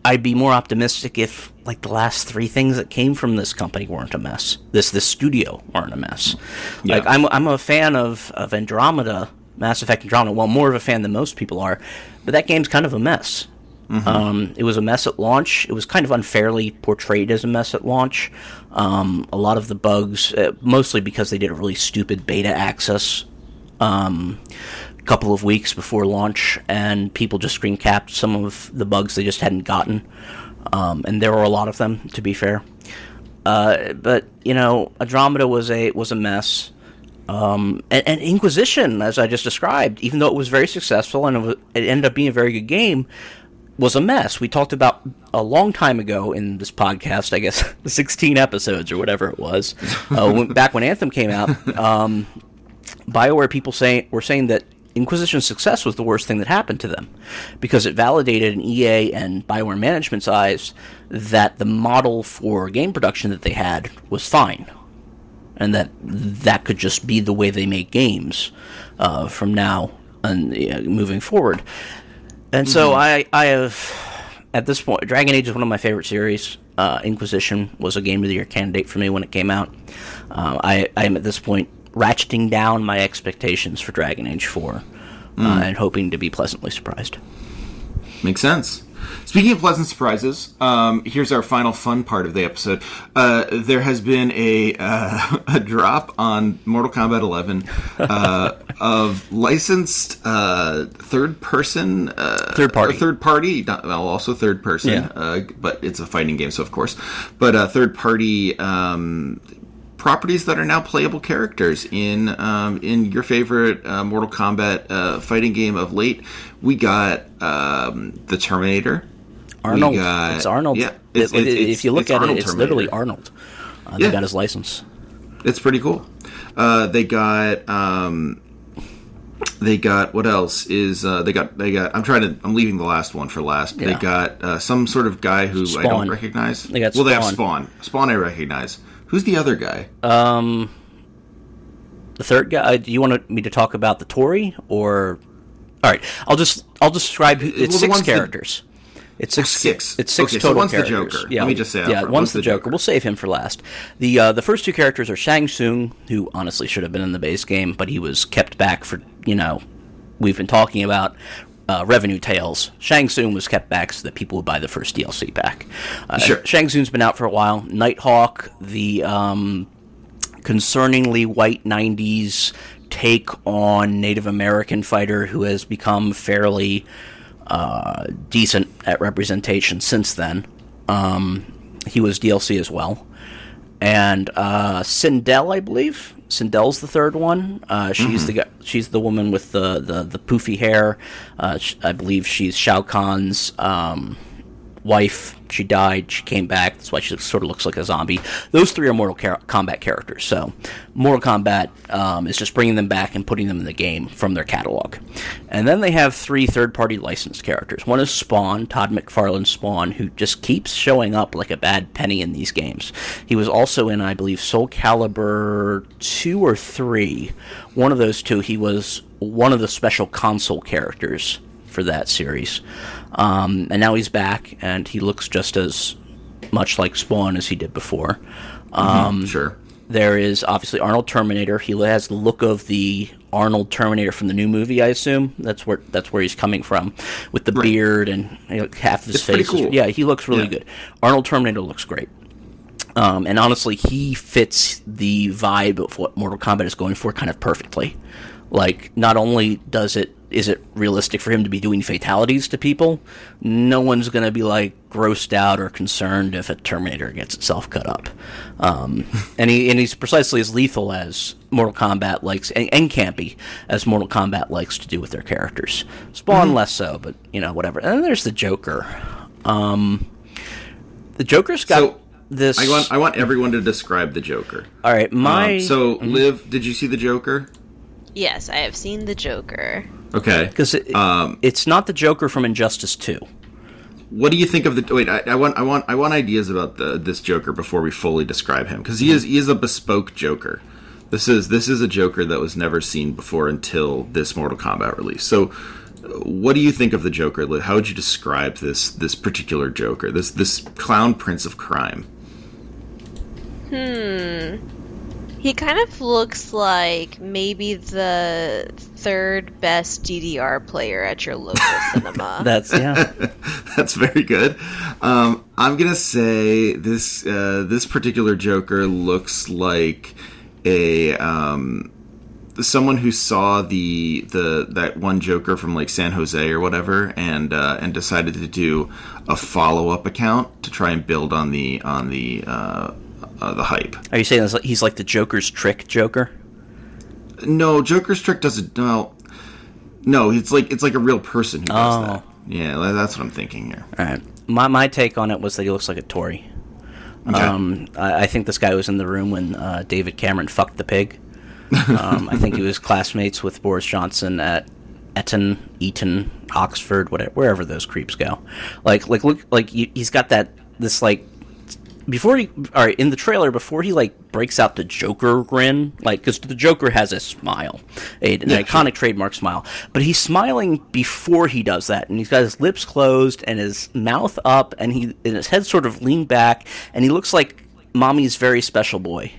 B: I'd be more optimistic if like the last three things that came from this company weren't a mess. This this studio weren't a mess. Yeah. Like I'm I'm a fan of of Andromeda, Mass Effect Andromeda. Well, more of a fan than most people are, but that game's kind of a mess. Mm-hmm. Um, it was a mess at launch. It was kind of unfairly portrayed as a mess at launch. Um, a lot of the bugs, uh, mostly because they did a really stupid beta access um, a couple of weeks before launch, and people just screen capped some of the bugs they just hadn't gotten. Um, and there were a lot of them, to be fair. Uh, but you know, Andromeda was a was a mess. Um, and, and, Inquisition, as I just described, even though it was very successful and it, was, it, ended up being a very good game, was a mess. We talked about a long time ago in this podcast, I guess 16 episodes or whatever it was, uh, when, back when Anthem came out. Um, Bioware people say were saying that Inquisition's success was the worst thing that happened to them because it validated in EA and Bioware management's eyes that the model for game production that they had was fine, and that that could just be the way they make games uh, from now and uh, moving forward. And mm-hmm. so I, I have, at this point, Dragon Age is one of my favorite series. Uh, Inquisition was a Game of the Year candidate for me when it came out. Uh, I, I am at this point ratcheting down my expectations for Dragon Age 4 uh, mm. and hoping to be pleasantly surprised.
A: Makes sense. Speaking of pleasant surprises, um, here's our final fun part of the episode. Uh, there has been a uh, a drop on Mortal Kombat 11 uh, of licensed uh, third person, uh,
B: third party,
A: third party, not, well, also third person, yeah. Uh, but it's a fighting game, so of course, but third party. Um, properties that are now playable characters in um, in your favorite uh, Mortal Kombat uh, fighting game of late. We got um, the Terminator.
B: Arnold. Got, it's Arnold. Yeah, it's, it, it's, if you look at Arnold it, it's Terminator. literally Arnold. Uh, they yeah. got his license.
A: It's pretty cool. Uh, they got. Um, they got what else is uh, they got they got I'm trying to I'm leaving the last one for last. Yeah. They got uh, some sort of guy who Spawn. I don't recognize.
B: They got
A: well, they have Spawn. Spawn I recognize. Who's the other guy?
B: Um, the third guy. Do you want me to talk about the Tory or? All right, I'll just I'll just describe. It's well, six characters. It's six.
A: six.
B: It's six
A: okay,
B: total
A: so one's
B: characters.
A: the Joker. Yeah, Let me just say.
B: Yeah, one's the, Joker. Joker. We'll save him for last. The uh, the first two characters are Shang Tsung, who honestly should have been in the base game, but he was kept back for you know we've been talking about uh, revenue tails. Shang Tsung was kept back so that people would buy the first DLC pack. Uh, sure. Shang Tsung's been out for a while. Nighthawk, the um, concerningly white 90s take on Native American fighter who has become fairly uh, decent at representation since then. Um, he was DLC as well. And uh, Sindel, I believe, Sindel's the third one. Uh, she's mm-hmm. the she's the woman with the the, the poofy hair. Uh, I believe she's Shao Kahn's um, wife. She died. She came back. That's why she sort of looks like a zombie. Those three are Mortal Kombat characters. So Mortal Kombat um, is just bringing them back and putting them in the game from their catalog. And then they have three third-party licensed characters. One is Spawn, Todd McFarlane's Spawn, who just keeps showing up like a bad penny in these games. He was also in, I believe, Soul Calibur two or three. One of those two, he was one of the special console characters for that series. Um, and now he's back, and he looks just as much like Spawn as he did before.
A: Um, mm-hmm, sure.
B: There is obviously Arnold Terminator. He has the look of the Arnold Terminator from the new movie. I assume that's where that's where he's coming from, with the
A: Right.
B: beard and you know, half his
A: It's
B: face. is-
A: cool.
B: yeah, he looks really
A: Yeah.
B: good. Arnold Terminator looks great. Um, and honestly, he fits the vibe of what Mortal Kombat is going for kind of perfectly. Like, not only does it is it realistic for him to be doing fatalities to people, no one's going to be like grossed out or concerned if a Terminator gets itself cut up. Um, and he and he's precisely as lethal as Mortal Kombat likes and, and campy as Mortal Kombat likes to do with their characters. Spawn less so, but you know whatever. And then there's the Joker. Um, the Joker's got
A: So,
B: this.
A: I want I want everyone to describe the Joker.
B: all right, my
A: Um, so, Liv, did you see the Joker?
C: Yes, I have seen the Joker.
A: Okay.
B: because it,
A: Um,
B: it's not the Joker from Injustice Two.
A: What do you think of the? Wait, I, I want, I want, I want ideas about the this Joker before we fully describe him because he is he is a bespoke Joker. This is this is a Joker that was never seen before until this Mortal Kombat release. So, what do you think of the Joker? How would you describe this this particular Joker? This this clown prince of crime.
C: He kind of looks like maybe the third best DDR player at your local cinema.
B: That's yeah.
A: That's very good. Um, I'm gonna say this uh, this particular Joker looks like a um, someone who saw the the that one Joker from like San Jose or whatever, and uh, and decided to do a follow up account to try and build on the on the uh, uh, the hype.
B: Are you saying he's like the Joker's trick Joker?
A: No, Joker's trick doesn't. No, no, it's like it's like a real person who does
B: Oh.
A: that. Yeah, that's what I'm thinking here.
B: All right. My my take on it was that he looks like a Tory.
A: Okay.
B: Um, I, I think this guy was in the room when uh, David Cameron fucked the pig. Um, I think he was classmates with Boris Johnson at Eton, Eton, Oxford, whatever, wherever those creeps go. Like, like, look, like he, he's got that this like before he, all right, in the trailer before he like breaks out the Joker grin, like because the Joker has a smile, a, an
A: Yeah,
B: iconic trademark smile, but he's smiling before he does that, and he's got his lips closed and his mouth up, and he and his head sort of leaned back, and he looks like mommy's very special boy.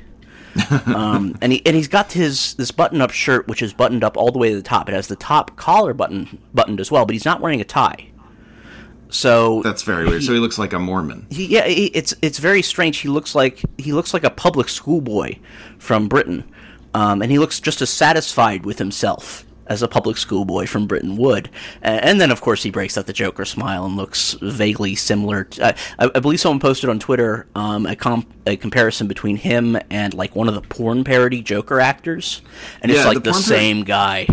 B: um, and he and he's got his this button up shirt which is buttoned up all the way to the top. It has the top collar button buttoned as well, but he's not wearing a tie. So
A: That's very weird. So he looks like a Mormon.
B: he, yeah, he, it's it's very strange. He looks like he looks like a public school boy from Britain, um, and he looks just as satisfied with himself as a public school boy from Britain would. And, and then, of course, he breaks out the Joker smile and looks vaguely similar. To, I, I believe someone posted on Twitter um, a, comp, a comparison between him and like one of the porn parody Joker actors, and it's like
A: the
B: the,
A: porn par-
B: same guy.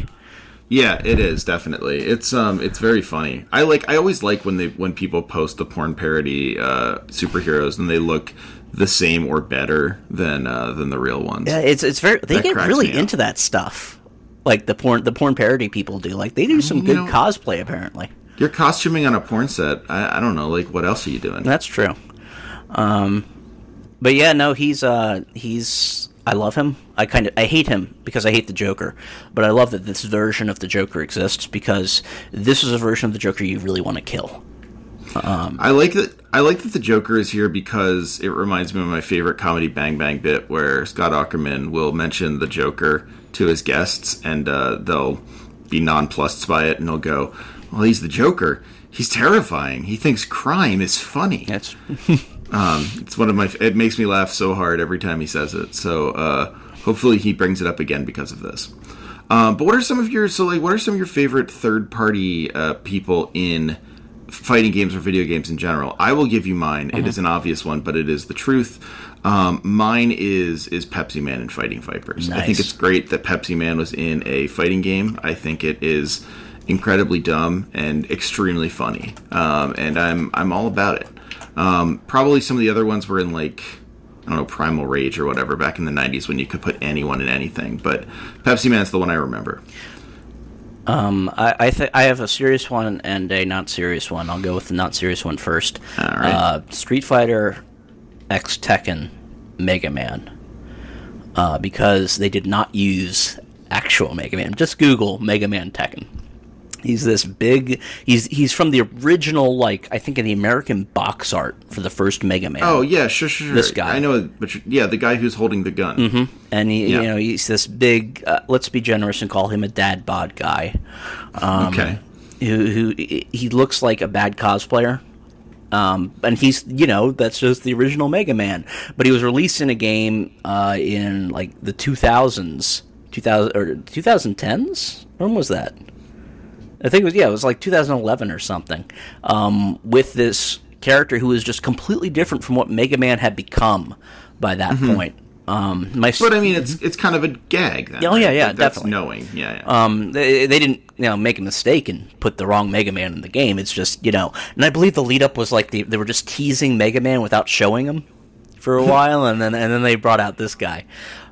A: Yeah, it is definitely. It's um, it's very funny. I like. I always like when they when people post the porn parody uh, superheroes and they look the same or better than uh, than the real ones.
B: Yeah, it's it's very they
A: That
B: get really
A: up.
B: into that stuff. Like the porn the porn parody people do. Like they do some
A: you
B: good
A: know-
B: cosplay apparently.
A: You're costuming on a porn set. I, I don't know. Like, what else are you doing?
B: That's true. Um but yeah, no, he's uh he's I love him. I kind of I hate him because I hate the Joker, but I love that this version of the Joker exists because this is a version of the Joker you really want to kill.
A: I like that. I like that the Joker is here because it reminds me of my favorite comedy Bang Bang bit, where Scott Aukerman will mention the Joker to his guests, and uh, they'll be nonplussed by it, and they'll go, "Well, he's the Joker. He's terrifying. He thinks crime is funny."
B: That's
A: It's one of my. It makes me laugh so hard every time he says it. So uh, hopefully he brings it up again because of this. Um, but what are some of your so like what are some of your favorite third party uh, people in fighting games or video games in general? I will give you mine. It is an obvious one, but it is the truth. Um, mine is is Pepsi Man and Fighting Vipers. I think it's great that Pepsi Man was in a fighting game. I think it is incredibly dumb and extremely funny, um, and I'm I'm all about it. Um, probably some of the other ones were in like I don't know Primal Rage or whatever back in the '90s when you could put anyone in anything. But Pepsi Man's the one I remember.
B: Um, I I, th- I have a serious one and a not serious one. I'll go with the not serious one first.
A: All right.
B: Uh, Street Fighter X Tekken Mega Man. Uh, because they did not use actual Mega Man. Just Google Mega Man Tekken. He's this big. He's he's from the original, like I think, in the American box art for the first Mega Man.
A: Oh yeah, sure, sure. sure.
B: This guy.
A: I know, but yeah, the guy who's holding the gun. Mm-hmm.
B: and he,
A: Yeah.
B: you know, he's this big. Uh, let's be generous and call him a dad bod guy. Um,
A: Okay.
B: who, who he looks like a bad cosplayer. Um, and he's, you know, that's just the original Mega Man. But he was released in a game uh, in like the 2000s, 2000 or 2010s. When was that? I think it was yeah, it was like 2011 or something. Um, with this character who was just completely different from what Mega Man had become by that point. Um, my
A: But I mean, it's it's kind of a gag. Then,
B: Oh, yeah, yeah,
A: that's
B: definitely.
A: knowing. Yeah, yeah.
B: um, they, they didn't you know make a mistake and put the wrong Mega Man in the game. It's just you know, and I believe the lead up was like the, they were just teasing Mega Man without showing him for a while, and then and then they brought out this guy.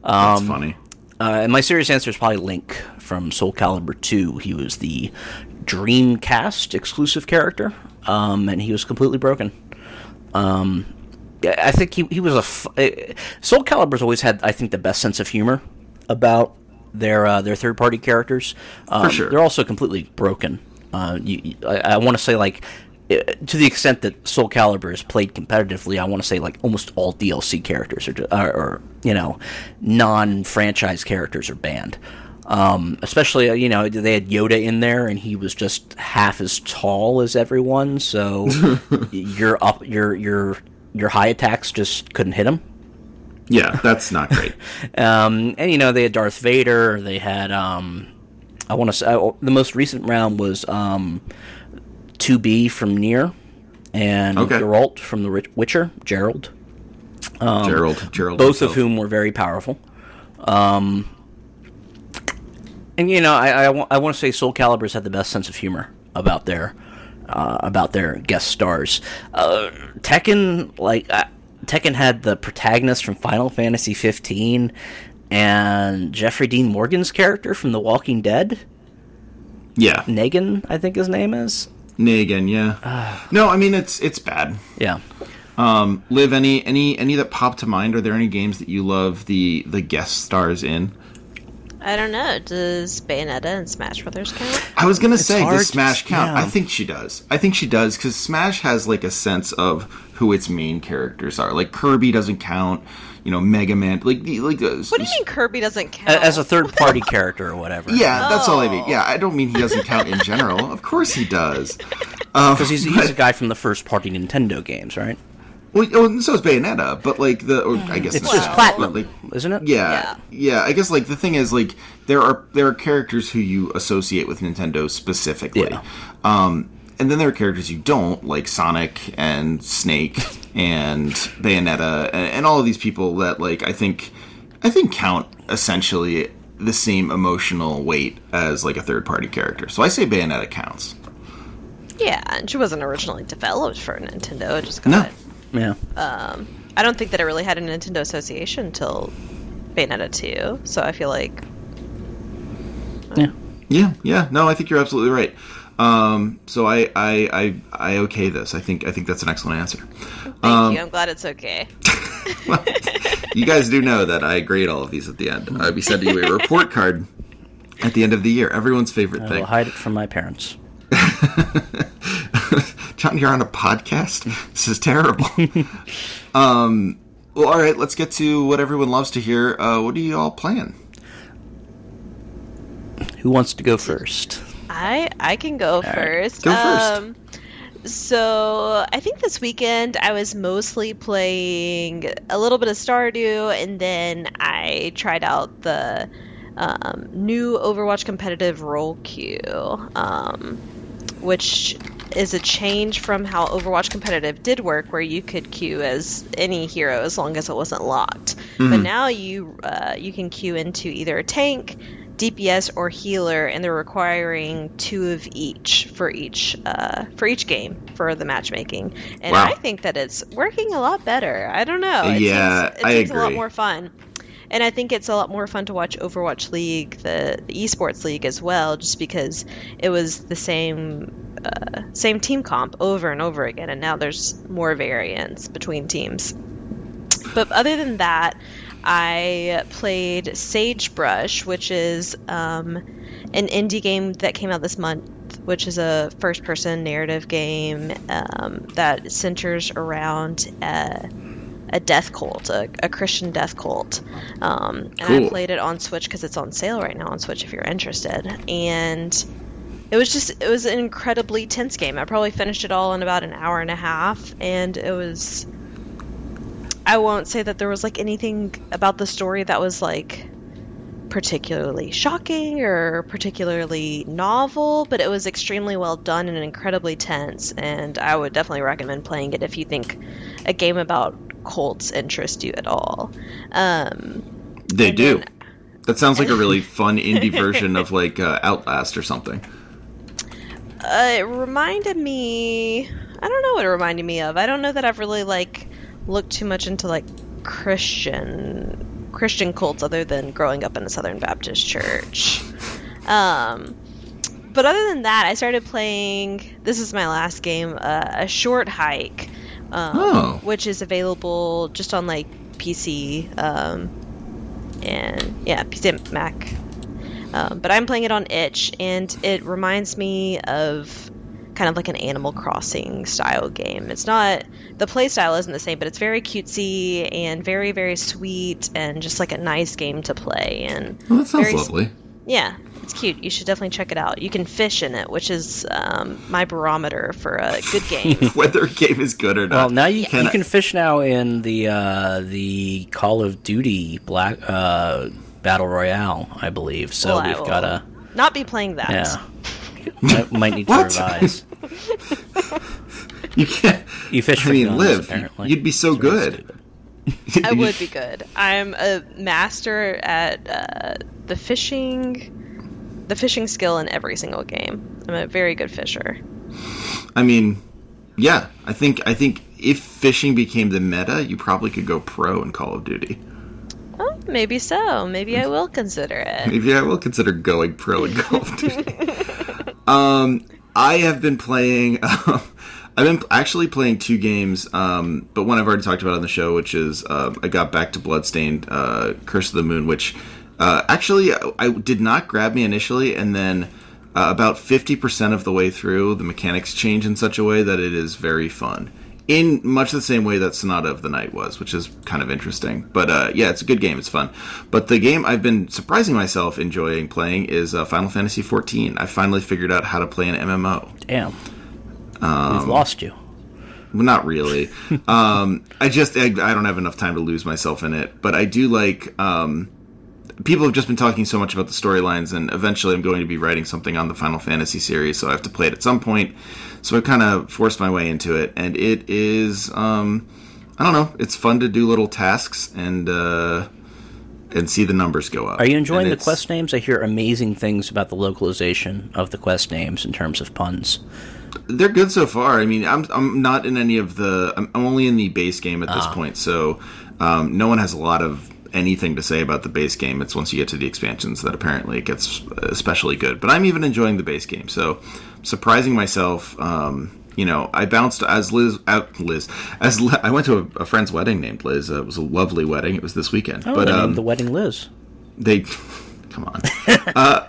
A: that's
B: Um,
A: funny.
B: uh, and my serious answer is probably Link from Soul Calibur 2. He was the Dreamcast exclusive character, um, and he was completely broken. Um, I think he, he was a. F- uh, Soul Calibur's always had, I think, the best sense of humor about their uh, their third party characters. Um,
A: sure.
B: They're also completely broken. Uh, you, I, I want to say like. uh, To the extent that Soul Calibur is played competitively, I want to say like almost all DLC characters are, or you know, non-franchise characters are banned. Um, especially, you know, they had Yoda in there, and he was just half as tall as everyone. So your up, your your your high attacks just couldn't hit him.
A: Yeah, that's not great.
B: Um, and you know, they had Darth Vader. They had um, I want to say uh, the most recent round was um, 2B from NieR and
A: Okay.
B: Geralt from The Witcher, Gerald.
A: Gerald, Gerald,
B: both of whom were very powerful. Um, and you know, I, I, I want to say Soul Calibur's had the best sense of humor about their uh, about their guest stars. Uh, Tekken, like uh, Tekken, had the protagonist from Final Fantasy 15 and Jeffrey Dean Morgan's character from The Walking Dead,
A: Yeah,
B: Negan, I think his name is.
A: Negan. Yeah. no, I mean it's it's bad.
B: Yeah.
A: Um, Liv, any any any that pop to mind? Are there any games that you love the the guest stars in?
C: I don't know. Does Bayonetta and Smash Brothers count?
A: I was gonna say,
B: hard
A: does Smash count?
B: yeah.
A: I think she does. I think she does because Smash has like a sense of who its main characters are. Like Kirby doesn't count. You know, Mega Man. Like the- like. Uh,
C: What do you mean Kirby doesn't count?
B: As a third party character or whatever.
A: Yeah, that's all I mean.
C: Oh.
A: Yeah, I don't mean he doesn't count in general. Of course he does.
B: Because he's, he's a guy from the first party Nintendo games, right?
A: Well, oh, and so is Bayonetta, but like the, or I guess
B: It's just
A: Smash,
B: platinum,
A: but, like,
B: isn't it?
A: Yeah,
C: Yeah.
A: yeah, I guess like the thing is like there are there are characters who you associate with Nintendo specifically,
B: Yeah.
A: um, and then there are characters you don't, like Sonic and Snake and Bayonetta, and, and all of these people that like I think I think count essentially the same emotional weight as like a third party character. So I say Bayonetta counts.
C: yeah, and she wasn't originally developed for Nintendo. It just got.
A: No.
B: Yeah.
C: Um, I don't think that it really had a Nintendo association until Bayonetta 2. So I feel like
B: Yeah.
A: Yeah, yeah. No, I think you're absolutely right. Um, so I, I, I, I okay this. I think, I think that's an excellent answer.
C: thank
A: Um,
C: you. I'm glad it's okay.
A: You guys do know that I grade all of these at the end. I'll be sending you a report card at the end of the year. Everyone's favorite
B: I
A: thing.
B: will hide it from my parents.
A: John, you're on a podcast. This is terrible. um, well, all right. Let's get to what everyone loves to hear. Uh, what are you all playing?
B: Who wants to go first?
C: I I can go
B: right.
C: first.
A: Go first.
C: Um, so I think this weekend I was mostly playing a little bit of Stardew, and then I tried out the um, new Overwatch competitive role queue, um, which is a change from how Overwatch competitive did work, where you could queue as any hero as long as it wasn't locked. But now you uh, you can queue into either a tank, DPS, or healer, and they're requiring two of each for each uh, for each game for the matchmaking. And
A: Wow.
C: I think that it's working a lot better. I don't know. It
A: Yeah,
C: seems, it
A: I
C: seems a lot more fun. And I think it's a lot more fun to watch Overwatch League, the, the esports league as well, just because it was the same uh, same team comp over and over again, and now there's more variance between teams. But other than that, I played Sagebrush, which is um, an indie game that came out this month which is a first-person narrative game um, that centers around a, a death cult, a, a Christian death cult. Um, and
A: Cool.
C: I played it on Switch because it's on sale right now on Switch if you're interested. And it was just it was an incredibly tense game. I probably finished it all in about an hour and a half, and it was. I won't say that there was like anything about the story that was like particularly shocking or particularly novel, but it was extremely well done and incredibly tense. And I would definitely recommend playing it if you think a game about cults interest you at all. Um,
A: They do.
C: then-
A: That sounds like a really fun indie version of like uh, Outlast or something.
C: uh, it reminded me. I don't know what it reminded me of. I don't know that I've really like looked too much into like Christian Christian cults other than growing up in a Southern Baptist church. Um, but other than that, I started playing. This is my last game, uh, a short hike, um,
A: Oh.
C: which is available just on like PC um, and yeah, PC and Mac. Um, but I'm playing it on itch, and it reminds me of kind of like an Animal Crossing style game. It's not the play style isn't the same, but it's very cutesy and very very sweet and just like a nice game to play. And
A: Well, that sounds
C: very
A: lovely.
C: yeah, it's cute. You should definitely check it out. You can fish in it, which is um, my barometer for a good game.
A: Whether a game is good or not.
B: Well, now you,
A: Can
B: you
A: I-
B: can fish now in the uh, the Call of Duty Black uh, Battle Royale, I believe. So
C: Well,
B: we've got to
C: not be playing that.
B: yeah. might, might need to
A: What?
B: revise.
A: You can't.
B: You fish
A: I mean,
B: guns,
A: Liv,
B: apparently.
A: you'd be so
B: It's
A: good.
C: I would be good. I'm a master at uh, the fishing, the fishing skill in every single game. I'm a very good fisher.
A: I mean, yeah. I think I think if fishing became the meta, you probably could go pro in Call of Duty.
C: Well, maybe so. Maybe I will consider it.
A: Maybe I will consider going pro in Call of Duty. um, I have been playing. Um, I've been actually playing two games, um, but one I've already talked about on the show, which is uh, I got back to Bloodstained, uh, Curse of the Moon, which uh, actually I, I did not grab me initially, and then uh, about fifty percent of the way through, the mechanics change in such a way that it is very fun. In much the same way that Sonata of the Night was, which is kind of interesting. But uh, yeah, it's a good game. It's fun. But the game I've been surprising myself enjoying playing is uh, Final Fantasy XIV. I finally figured out how to play an MMO.
B: Damn.
A: Um,
B: We've lost you.
A: Well, not really. um, I just I, I don't have enough time to lose myself in it, but I do like. Um, people have just been talking so much about the storylines, and eventually I'm going to be writing something on the Final Fantasy series, so I have to play it at some point. So I kind of forced my way into it, and it is. Um, I don't know. It's fun to do little tasks and uh, and see the numbers go up.
B: Are you enjoying
A: And
B: the quest names? I hear amazing things about the localization of the quest names in terms of puns.
A: They're good so far. I mean, I'm I'm not in any of the. I'm, only in the base game at this
B: Ah.
A: point, so um, no one has a lot of anything to say about the base game. It's once you get to the expansions that apparently it gets especially good. But I'm even enjoying the base game, so surprising myself. Um, you know, I bounced as Liz. Uh, Liz, as I went to a, a friend's wedding named Liz. Uh, it was a lovely wedding. It was this weekend.
B: Oh,
A: but
B: they named
A: um,
B: the wedding Liz.
A: they come on uh,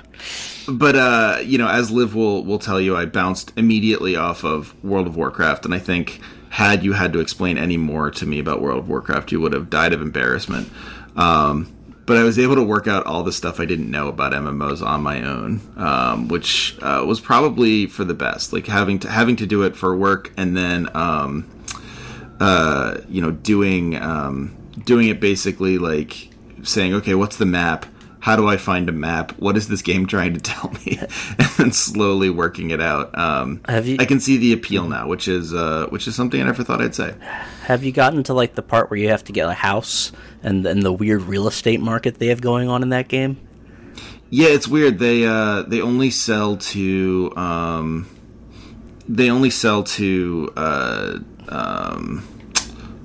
A: but uh you know as liv will will tell you i bounced immediately off of world of warcraft and i think had you had to explain any more to me about world of warcraft you would have died of embarrassment um but I was able to work out all the stuff I didn't know about MMOs on my own, um, which uh, was probably for the best. Like having to having to do it for work and then um, uh, you know doing um, doing it basically like saying, okay, what's the map? How do I find a map? What is this game trying to tell me? and then slowly working it out. Um,
B: Have you-
A: I can see the appeal now, which is uh, which is something I never thought I'd say.
B: Have you gotten to like the part where you have to get a house and then the weird real estate market they have going on in that game?
A: Yeah, it's weird. They uh, they only sell to um, they only sell to uh, um,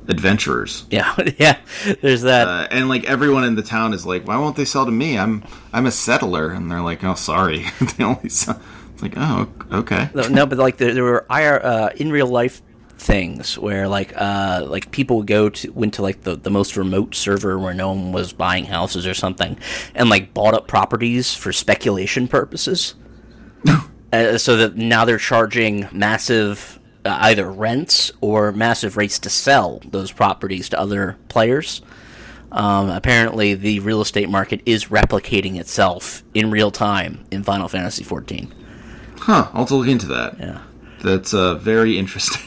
A: adventurers.
B: Yeah, yeah. There's that.
A: uh, and like everyone in the town is like, why won't they sell to me? I'm I'm a settler, and they're like, oh, sorry, they only sell. It's like, oh, okay.
B: No, no, but like there, there were IR, uh, in real life things where like uh like people would go to went to like the, the most remote server where no one was buying houses or something and like bought up properties for speculation purposes uh, so that now they're charging massive either rents or massive rates to sell those properties to other players. Um, apparently, the real estate market is replicating itself in real time in Final Fantasy XIV.
A: Huh. I'll have to look into that.
B: Yeah.
A: That's uh, very interesting.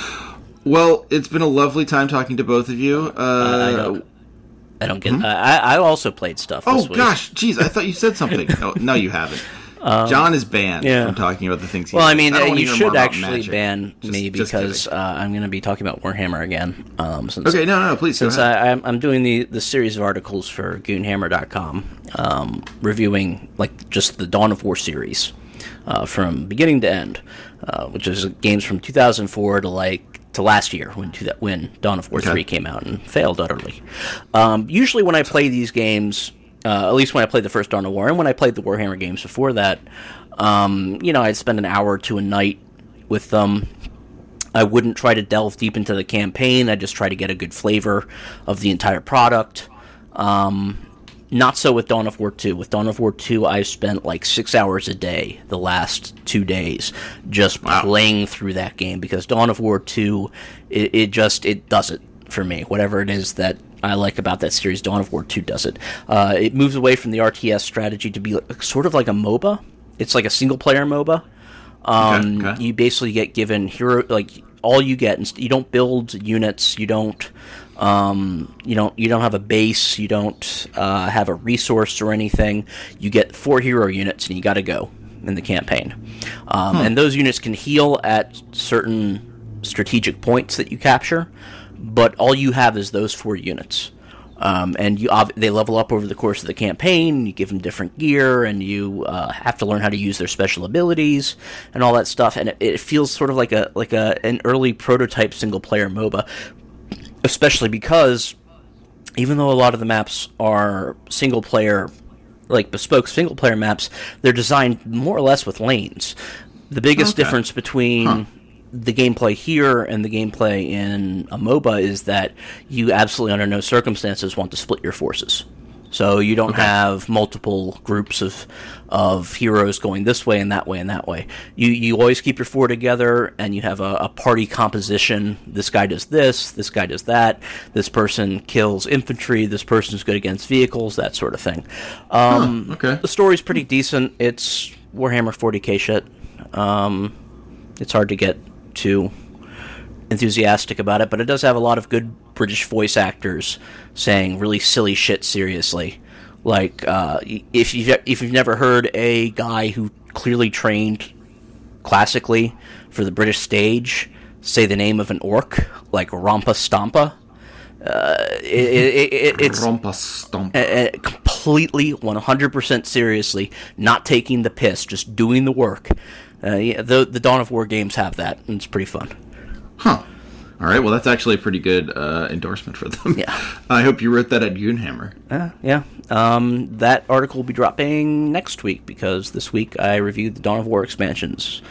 A: well, it's been a lovely time talking to both of you. Uh,
B: I don't. I don't get. I, I also played stuff. This
A: oh gosh, jeez, I thought you said something. no, no, you haven't. John is banned
B: Um, yeah.
A: from talking about the things. He
B: Well, I mean,
A: wanna
B: you should actually ban
A: Just-
B: me because uh, I'm going to be talking about Warhammer again. Um, since
A: okay, no, no, please
B: since. I, I'm, I'm doing the, the series of articles for Goonhammer.com, um, reviewing like just the Dawn of War series uh, from beginning to end, uh, which is games from 2004 to like to last year when to that when Dawn of War
A: Okay.
B: 3 came out and failed utterly. Um, usually, when I play these games, uh, at least when I played the first Dawn of War and when I played the Warhammer games before that, um, you know, I'd spend an hour to a night with them. I wouldn't try to delve deep into the campaign. I just try to get a good flavor of the entire product. Um, not so with Dawn of War 2. With Dawn of War 2, I've spent like six hours a day the last two days just playing through that game because Dawn of War 2, it, it just it does it for me. Whatever it is that I like about that series, Dawn of War 2 does it. Uh, it moves away from the RTS strategy to be like, sort of like a MOBA. It's like a single player MOBA. Um,
A: Okay, okay.
B: You basically get given hero like all you get. You don't build units. You don't. Um, you don't. You don't have a base. You don't uh, have a resource or anything. You get four hero units, and you got to go in the campaign. Um, And those units can heal at certain strategic points that you capture, but all you have is those four units. Um, and you they level up over the course of the campaign. You give them different gear, and you uh, have to learn how to use their special abilities and all that stuff. And it, it feels sort of like a like a an early prototype single player MOBA, especially because even though a lot of the maps are single player, like bespoke single player maps, they're designed more or less with lanes. The biggest
A: Okay.
B: difference between the gameplay here and the gameplay in a MOBA is that you absolutely under no circumstances want to split your forces. So you don't have multiple groups of of heroes going this way and that way and that way. You you always keep your four together, and you have a, a party composition. This guy does this. This guy does that. This person kills infantry. This person's good against vehicles. That sort of thing. Um,
A: okay.
B: The story's pretty decent. It's Warhammer 40k shit. Um, it's hard to get too enthusiastic about it, but it does have a lot of good British voice actors saying really silly shit seriously. Like uh, if you if you've never heard a guy who clearly trained classically for the British stage say the name of an orc like Rompa Stompa, uh, it, it, it, it's
A: Rompa stomp.
B: uh, completely 100% seriously, not taking the piss, just doing the work. Uh, yeah, the the Dawn of War games have that, and it's pretty fun.
A: Huh. All right. Well, that's actually a pretty good uh, endorsement for them.
B: Yeah.
A: I hope you wrote that at Goonhammer.
B: Uh, yeah, um, that article will be dropping next week because this week I reviewed the Dawn of War expansions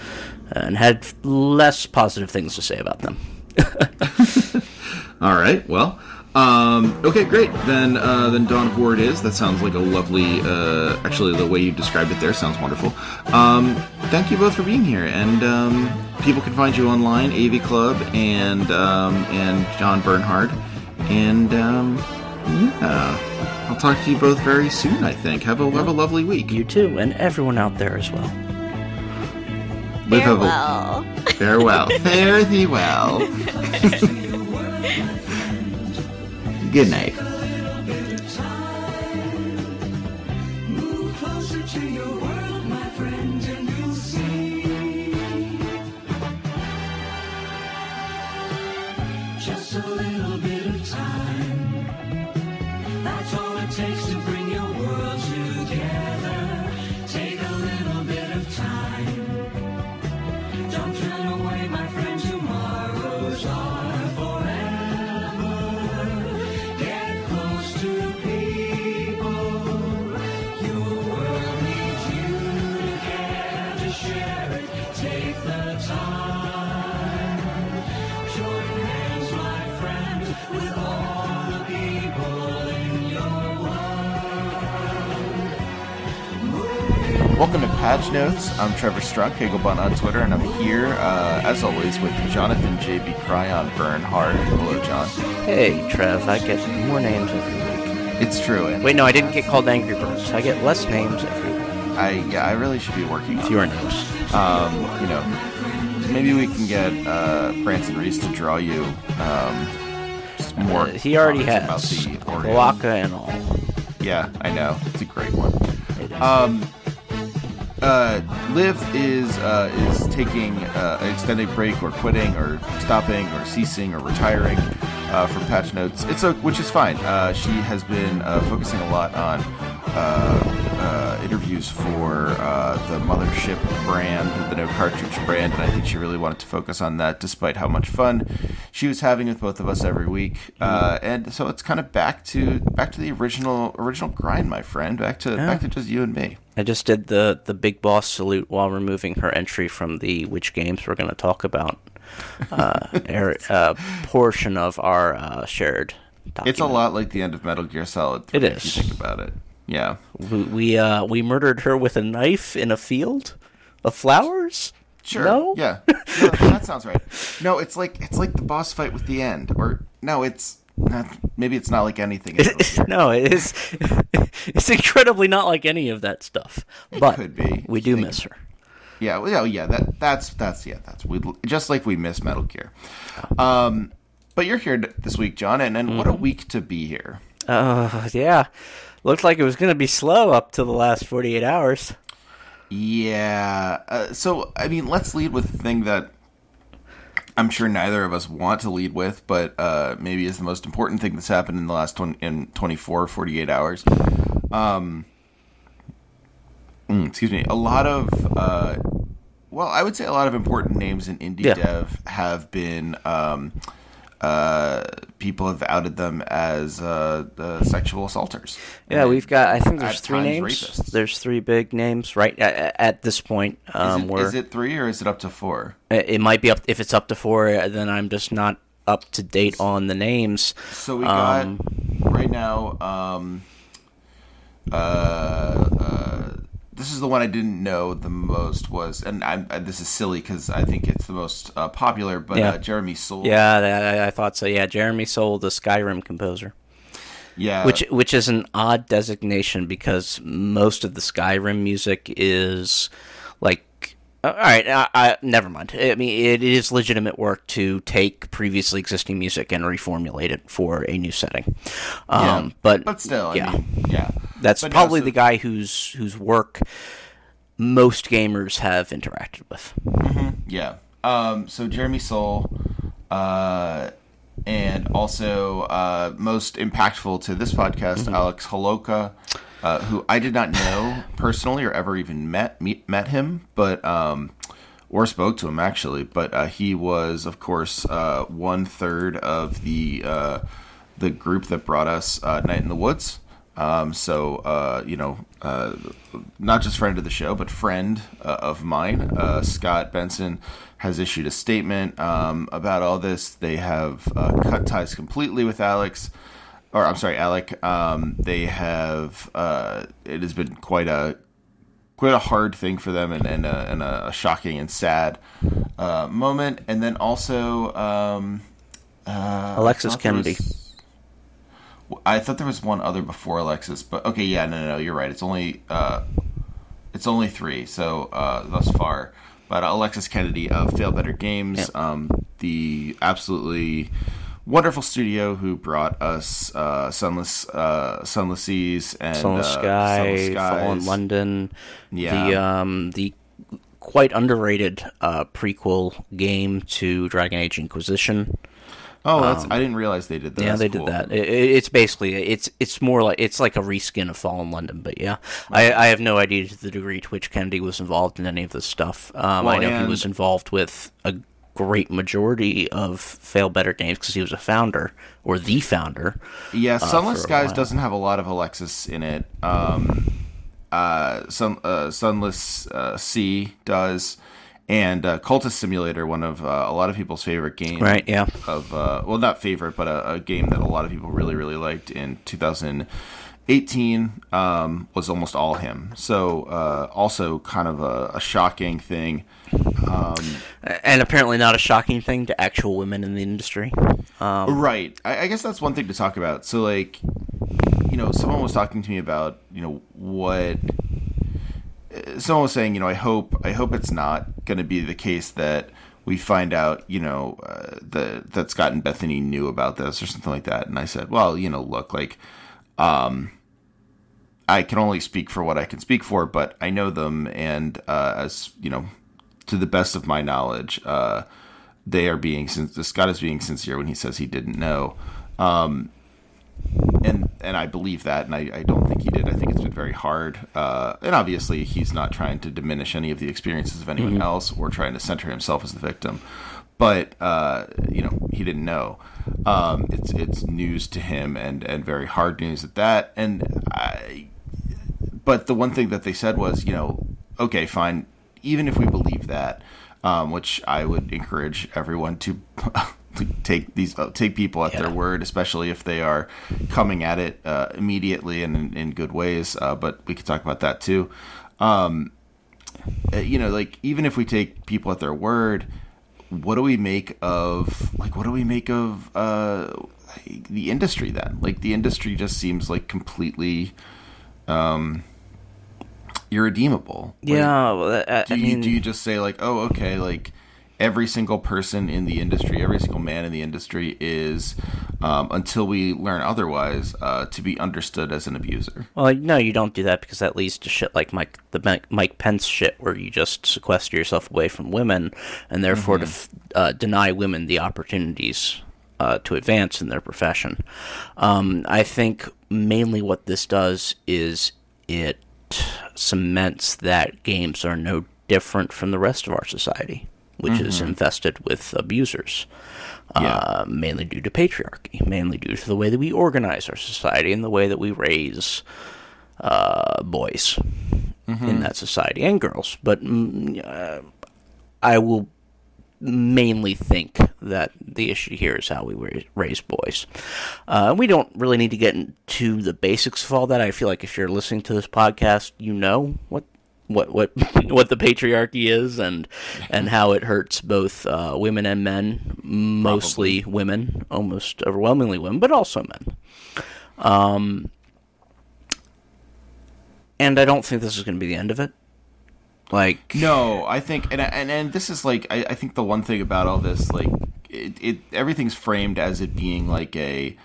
B: and had less positive things to say about them.
A: All right. Well. Um, okay, great. Then, uh, then Dawn of War it is. That sounds like a lovely. Uh, actually, the way you described it there sounds wonderful. Um, thank you both for being here. And um, people can find you online, AV Club and um, and John Bernhardt. And um, yeah, I'll talk to you both very soon. I think. Have a have a lovely week.
B: You too, and everyone out there as well.
A: Live have
C: Farewell.
A: Farewell. Fare thee well. Good night. Patch Notes. I'm Trevor Strunk, Hagelbun on Twitter, and I'm here, uh, as always, with Jonathan J.B. Cryon Bernhardt. Hello, John.
B: Hey, Trev, I get more names every week.
A: It's true. And
B: Wait, no, I didn't get called Angry Birds. I get less names every week.
A: I yeah, I really should be working on.
B: Fewer names.
A: Um, you know, maybe we can get uh, Branson Reese to draw you um, more.
B: Uh, he already has.
A: about the Oregon.
B: Waka and all.
A: Yeah, I know. It's a great one.
B: It is.
A: Um, uh, Liv is uh, is taking uh, an extended break, or quitting, or stopping, or ceasing, or retiring uh, from Patch Notes. It's a, which is fine. Uh, she has been uh, focusing a lot on interviews for uh, the Mothership brand, the No Cartridge brand, and I think she really wanted to focus on that, despite how much fun she was having with both of us every week. Uh, and so it's kind of back to back to the original original grind, my friend. Back to back to just you and me.
B: I just did the, the big boss salute while removing her entry from the which games we're going to talk about uh, er, uh, portion of our uh, shared document.
A: It's a lot like the end of Metal Gear Solid 3,
B: It
A: if you think about it. Yeah.
B: We we, uh, we murdered her with a knife in a field of flowers.
A: Sure.
B: No?
A: Yeah. That sounds right. No, it's like it's like the boss fight with the end. Or no, it's not, maybe it's not like anything. in
B: no, it is. It's incredibly not like any of that stuff. But
A: could be.
B: we do miss her.
A: Yeah, well, yeah, yeah. That that's that's yeah. That's we just like we miss Metal Gear. Um, but you're here this week, John, and, and
B: Mm-hmm.
A: what a week to be here.
B: Uh, yeah. Looked like it was going to be slow up to the last 48 hours.
A: Yeah. Uh, so, I mean, let's lead with the thing that I'm sure neither of us want to lead with, but uh, maybe is the most important thing that's happened in the last 20, in 24, 48 hours. Um, mm, excuse me. A lot of, uh, well, I would say a lot of important names in indie
B: Yeah.
A: dev have been. Um, uh, people have outed them as uh, uh, sexual assaulters.
B: Yeah,
A: And
B: we've got. I think there's three names.
A: rapists.
B: There's three big names right at, at this point.
A: Is,
B: Um,
A: it,
B: where
A: is it three or is it up to four?
B: it, it might be up. If it's up to four, uh, then I'm just not up to date on the names.
A: So we got
B: Um,
A: right now. Um, uh, uh, this is the one I didn't know the most was, and I'm, uh, this is silly because I think it's the most uh, popular. But
B: Yeah.
A: uh, Jeremy Soule,
B: Yeah, I, I thought so. Yeah, Jeremy Soule, the Skyrim composer.
A: yeah,
B: which which is an odd designation because most of the Skyrim music is like uh, all right I, I never mind I mean it is legitimate work to take previously existing music and reformulate it for a new setting
A: yeah.
B: um but
A: but still, I
B: yeah
A: mean, yeah,
B: that's
A: But no,
B: probably
A: so-
B: the guy whose whose work most gamers have interacted with
A: Yeah. Um, so Jeremy Soule, uh, and also uh, most impactful to this podcast, Alex Holowka, uh, who I did not know personally or ever even met meet, met him, but um, or spoke to him actually. But uh, he was, of course, uh, one third of the uh, the group that brought us uh, Night in the Woods. Um, so uh, you know, uh, not just friend of the show, but friend uh, of mine, uh, Scott Benson, has issued a statement um, about all this. They have uh, cut ties completely with Alex, or I'm sorry, Alec. Um, they have. Uh, it has been quite a quite a hard thing for them and, and, a, and a shocking and sad uh, moment. And then also um, uh,
B: Alexis
A: I thought there
B: Kennedy.
A: was- I thought there was one other before Alexis, but okay, yeah, no, no, no you're right. It's only uh, it's only three, so uh, thus far. But Alexis Kennedy of Failbetter Games, um, the absolutely wonderful studio who brought us uh, Sunless uh, Sunless Seas and
B: Sunless
A: uh,
B: Sky,
A: Sunless
B: Fallen
A: Skies.
B: London,
A: Yeah.
B: the um the quite underrated uh, prequel game to Dragon Age Inquisition.
A: Oh, that's I didn't realize they did that.
B: Um, yeah,
A: That's
B: they
A: cool.
B: did that. It, it- it's basically it's it's more like it's like a reskin of Fallen London, but yeah, I, I have no idea to the degree to which Kennedy was involved in any of this stuff. Um, I
A: Well,
B: know he was involved with a great majority of Failbetter games because he was a founder or the founder.
A: Yeah, Sunless
B: Uh,
A: Skies doesn't have a lot of Alexis in it. Um, uh, Sun, uh, Sunless uh, Sea does, and uh, Cultist Simulator, one of uh, a lot of people's favorite games.
B: Right, yeah.
A: Of uh, well, not favorite, but a, a game that a lot of people really, really liked in 2018 um, was almost all him. So uh, also kind of a, a shocking thing.
B: and apparently not a shocking thing to actual women in the industry. Um,
A: Right. I, I guess that's one thing to talk about. So, like, you know, someone was talking to me about, you know, what. Someone was saying, you know, I hope, I hope it's not going to be the case that we find out, you know, uh, that Scott and Bethany knew about this or something like that. And I said, well, you know, look, like, um, I can only speak for what I can speak for, but I know them, and uh, as you know, to the best of my knowledge, uh, they are being Scott is being sincere when he says he didn't know, um, and and I believe that, and I, I don't think he did. I think it's been very hard, uh, and obviously he's not trying to diminish any of the experiences of anyone else or trying to center himself as the victim, but uh, you know he didn't know. Um, it's it's news to him, and and very hard news at that, and I but the one thing that they said was, you know, okay, fine, even if we believe that, um, which I would encourage everyone to, to take these uh, take people at their word, especially if they are coming at it uh, immediately and in, in good ways. Uh, but we could talk about that too. Um, uh, you know, like even if we take people at their word, what do we make of like what do we make of uh, the industry then? Like the industry just seems like completely um, irredeemable. Like,
B: yeah, well, I,
A: do
B: I mean,
A: do you just say like, oh, okay, like every single person in the industry, every single man in the industry is, um, until we learn otherwise, uh, to be understood as an abuser.
B: Well, no, you don't do that because that leads to shit like Mike the Mike, Pence shit, where you just sequester yourself away from women and therefore to f- uh, deny women the opportunities uh, to advance in their profession. Um, I think mainly what this does is it cements that games are no different from the rest of our society, which is infested with abusers.
A: Yeah.
B: Uh, mainly due to patriarchy, mainly due to the way that we organize our society and the way that we raise uh, boys in that society and girls. But mm, uh, I will mainly think that the issue here is how we raise boys. Uh, we don't really need to get into the basics of all that. I feel like if you're listening to this podcast, you know what. What what what the patriarchy is and and how it hurts both uh, women and men, mostly women, almost overwhelmingly women, but also men. Um, and I don't think this is going to be the end of it. Like
A: No, I think, and and and this is like, I, I think the one thing about all this, like, it, it everything's framed as it being like a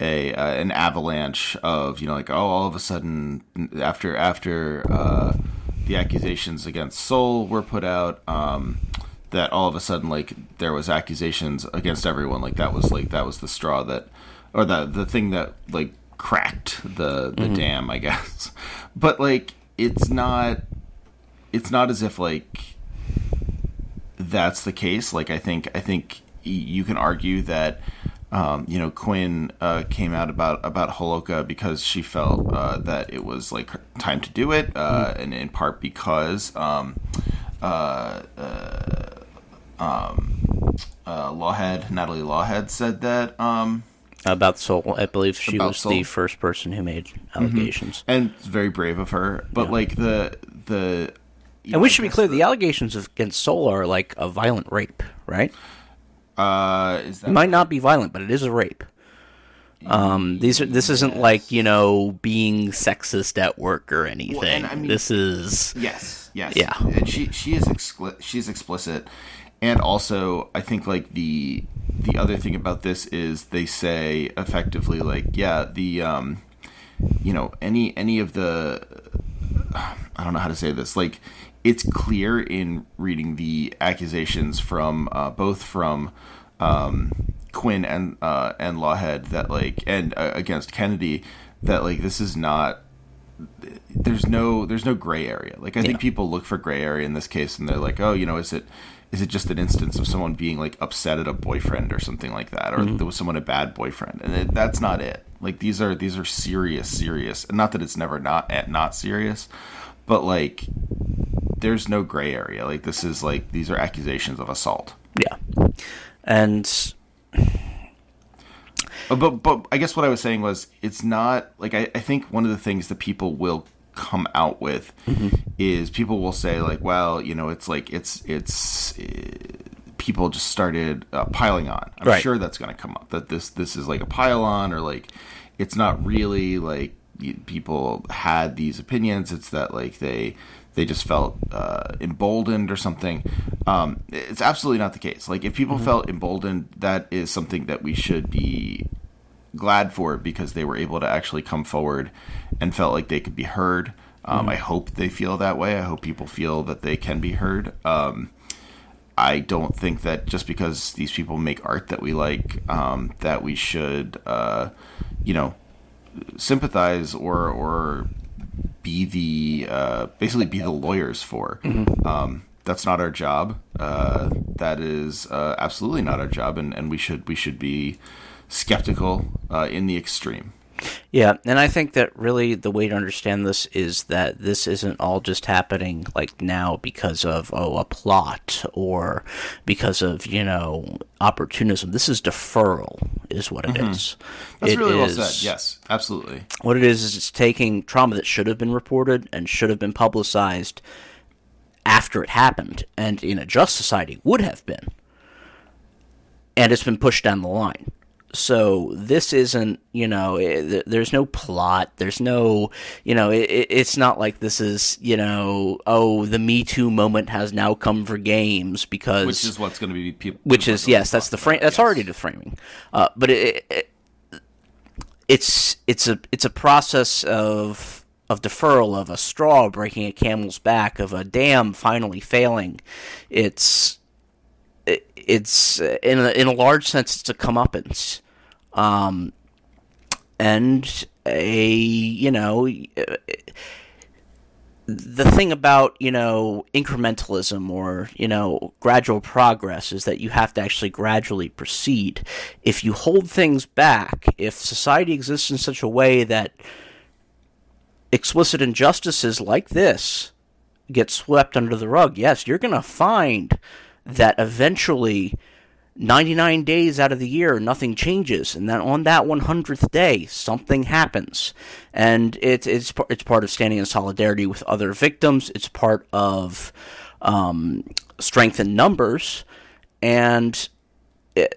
A: a uh, an avalanche of you know like oh all of a sudden after after uh, the accusations against Soule were put out um, that all of a sudden like there was accusations against everyone. Like that was like that was the straw that or the the thing that like cracked the the dam I guess. But like it's not it's not as if like that's the case. Like I think I think you can argue that um, you know Quinn uh, came out about about Holowka because she felt uh, that it was like time to do it, uh, and in part because um, uh, uh, um, uh, Lawhead Nathalie Lawhead said that. Um,
B: about Soule, I believe she was
A: Soule.
B: the first person who made allegations.
A: and it's very brave of her, but
B: Yeah.
A: like the the.
B: And
A: know,
B: we should be clear: the allegations against Soule are like a violent rape, right?
A: Uh, is that
B: It might not be violent, but it is a rape. Um, these are this isn't like you know being sexist at work or anything.
A: I mean-
B: this is
A: Yes, yes.
B: Yeah.
A: And she she is excli- she's explicit, and also I think like the the other thing about this is they say effectively like yeah the um you know any any of the I don't know how to say this like it's clear in reading the accusations from uh, both from um, Quinn and uh, and Lawhead that like and uh, against Kennedy that like this is not there's no there's no gray area. Like I think people look for gray area in this case, and they're like, oh, you know, is it is it just an instance of someone being like upset at a boyfriend or something like that, or there was someone a bad boyfriend, and it, that's not it. Like these are these are serious, serious, and not that it's never not at not serious, but like there's no gray area. Like this is like these are accusations of assault.
B: yeah, and
A: Uh, But but I guess what I was saying was it's not like I, I think one of the things that people will come out with
B: Mm-hmm.
A: is people will say like well you know it's like it's it's uh, people just started uh, piling on i'm
B: Right.
A: sure that's going to come up that this this is like a pile on or like it's not really like people had these opinions it's that like they they just felt uh, emboldened or something um, it's absolutely not the case like if people felt emboldened that is something that we should be glad for because they were able to actually come forward and felt like they could be heard. Um, I hope they feel that way. I hope people feel that they can be heard. Um, I don't think that just because these people make art that we like, um, that we should, uh, you know, sympathize or or be the uh, basically be the lawyers for. Um, that's not our job. Uh, that is uh, absolutely not our job, and, and we should we should be skeptical uh, in the extreme.
B: Yeah, and I think that really the way to understand this is that this isn't all just happening like now because of oh a plot or because of you know opportunism. This is deferral, is what it mm-hmm. is.
A: That's
B: It
A: really well said. Yes, absolutely.
B: What it is is it's taking trauma that should have been reported and should have been publicized after it happened, and in a just society would have been, and it's been pushed down the line. So this isn't, you know, eh, th- there's no plot. There's no, you know, it, it- it's not like this is, you know, oh, the Me Too moment has now come for games because
A: Which is what's going to be people.
B: which is yes, that's the frame. That's
A: yes.
B: already the framing. Uh, but it, it, it's it's a it's a process of of deferral of a straw breaking a camel's back of a dam finally failing. It's it, it's in a, in a large sense it's a comeuppance, um, and a you know. the thing about you know incrementalism or you know gradual progress is that you have to actually gradually proceed if you hold things back if society exists in such a way that explicit injustices like this get swept under the rug yes you're going to find that eventually 99 days out of the year nothing changes. And then on that 100th day something happens. And it, it's it's part of standing in solidarity with other victims. It's part of um, strength in numbers. And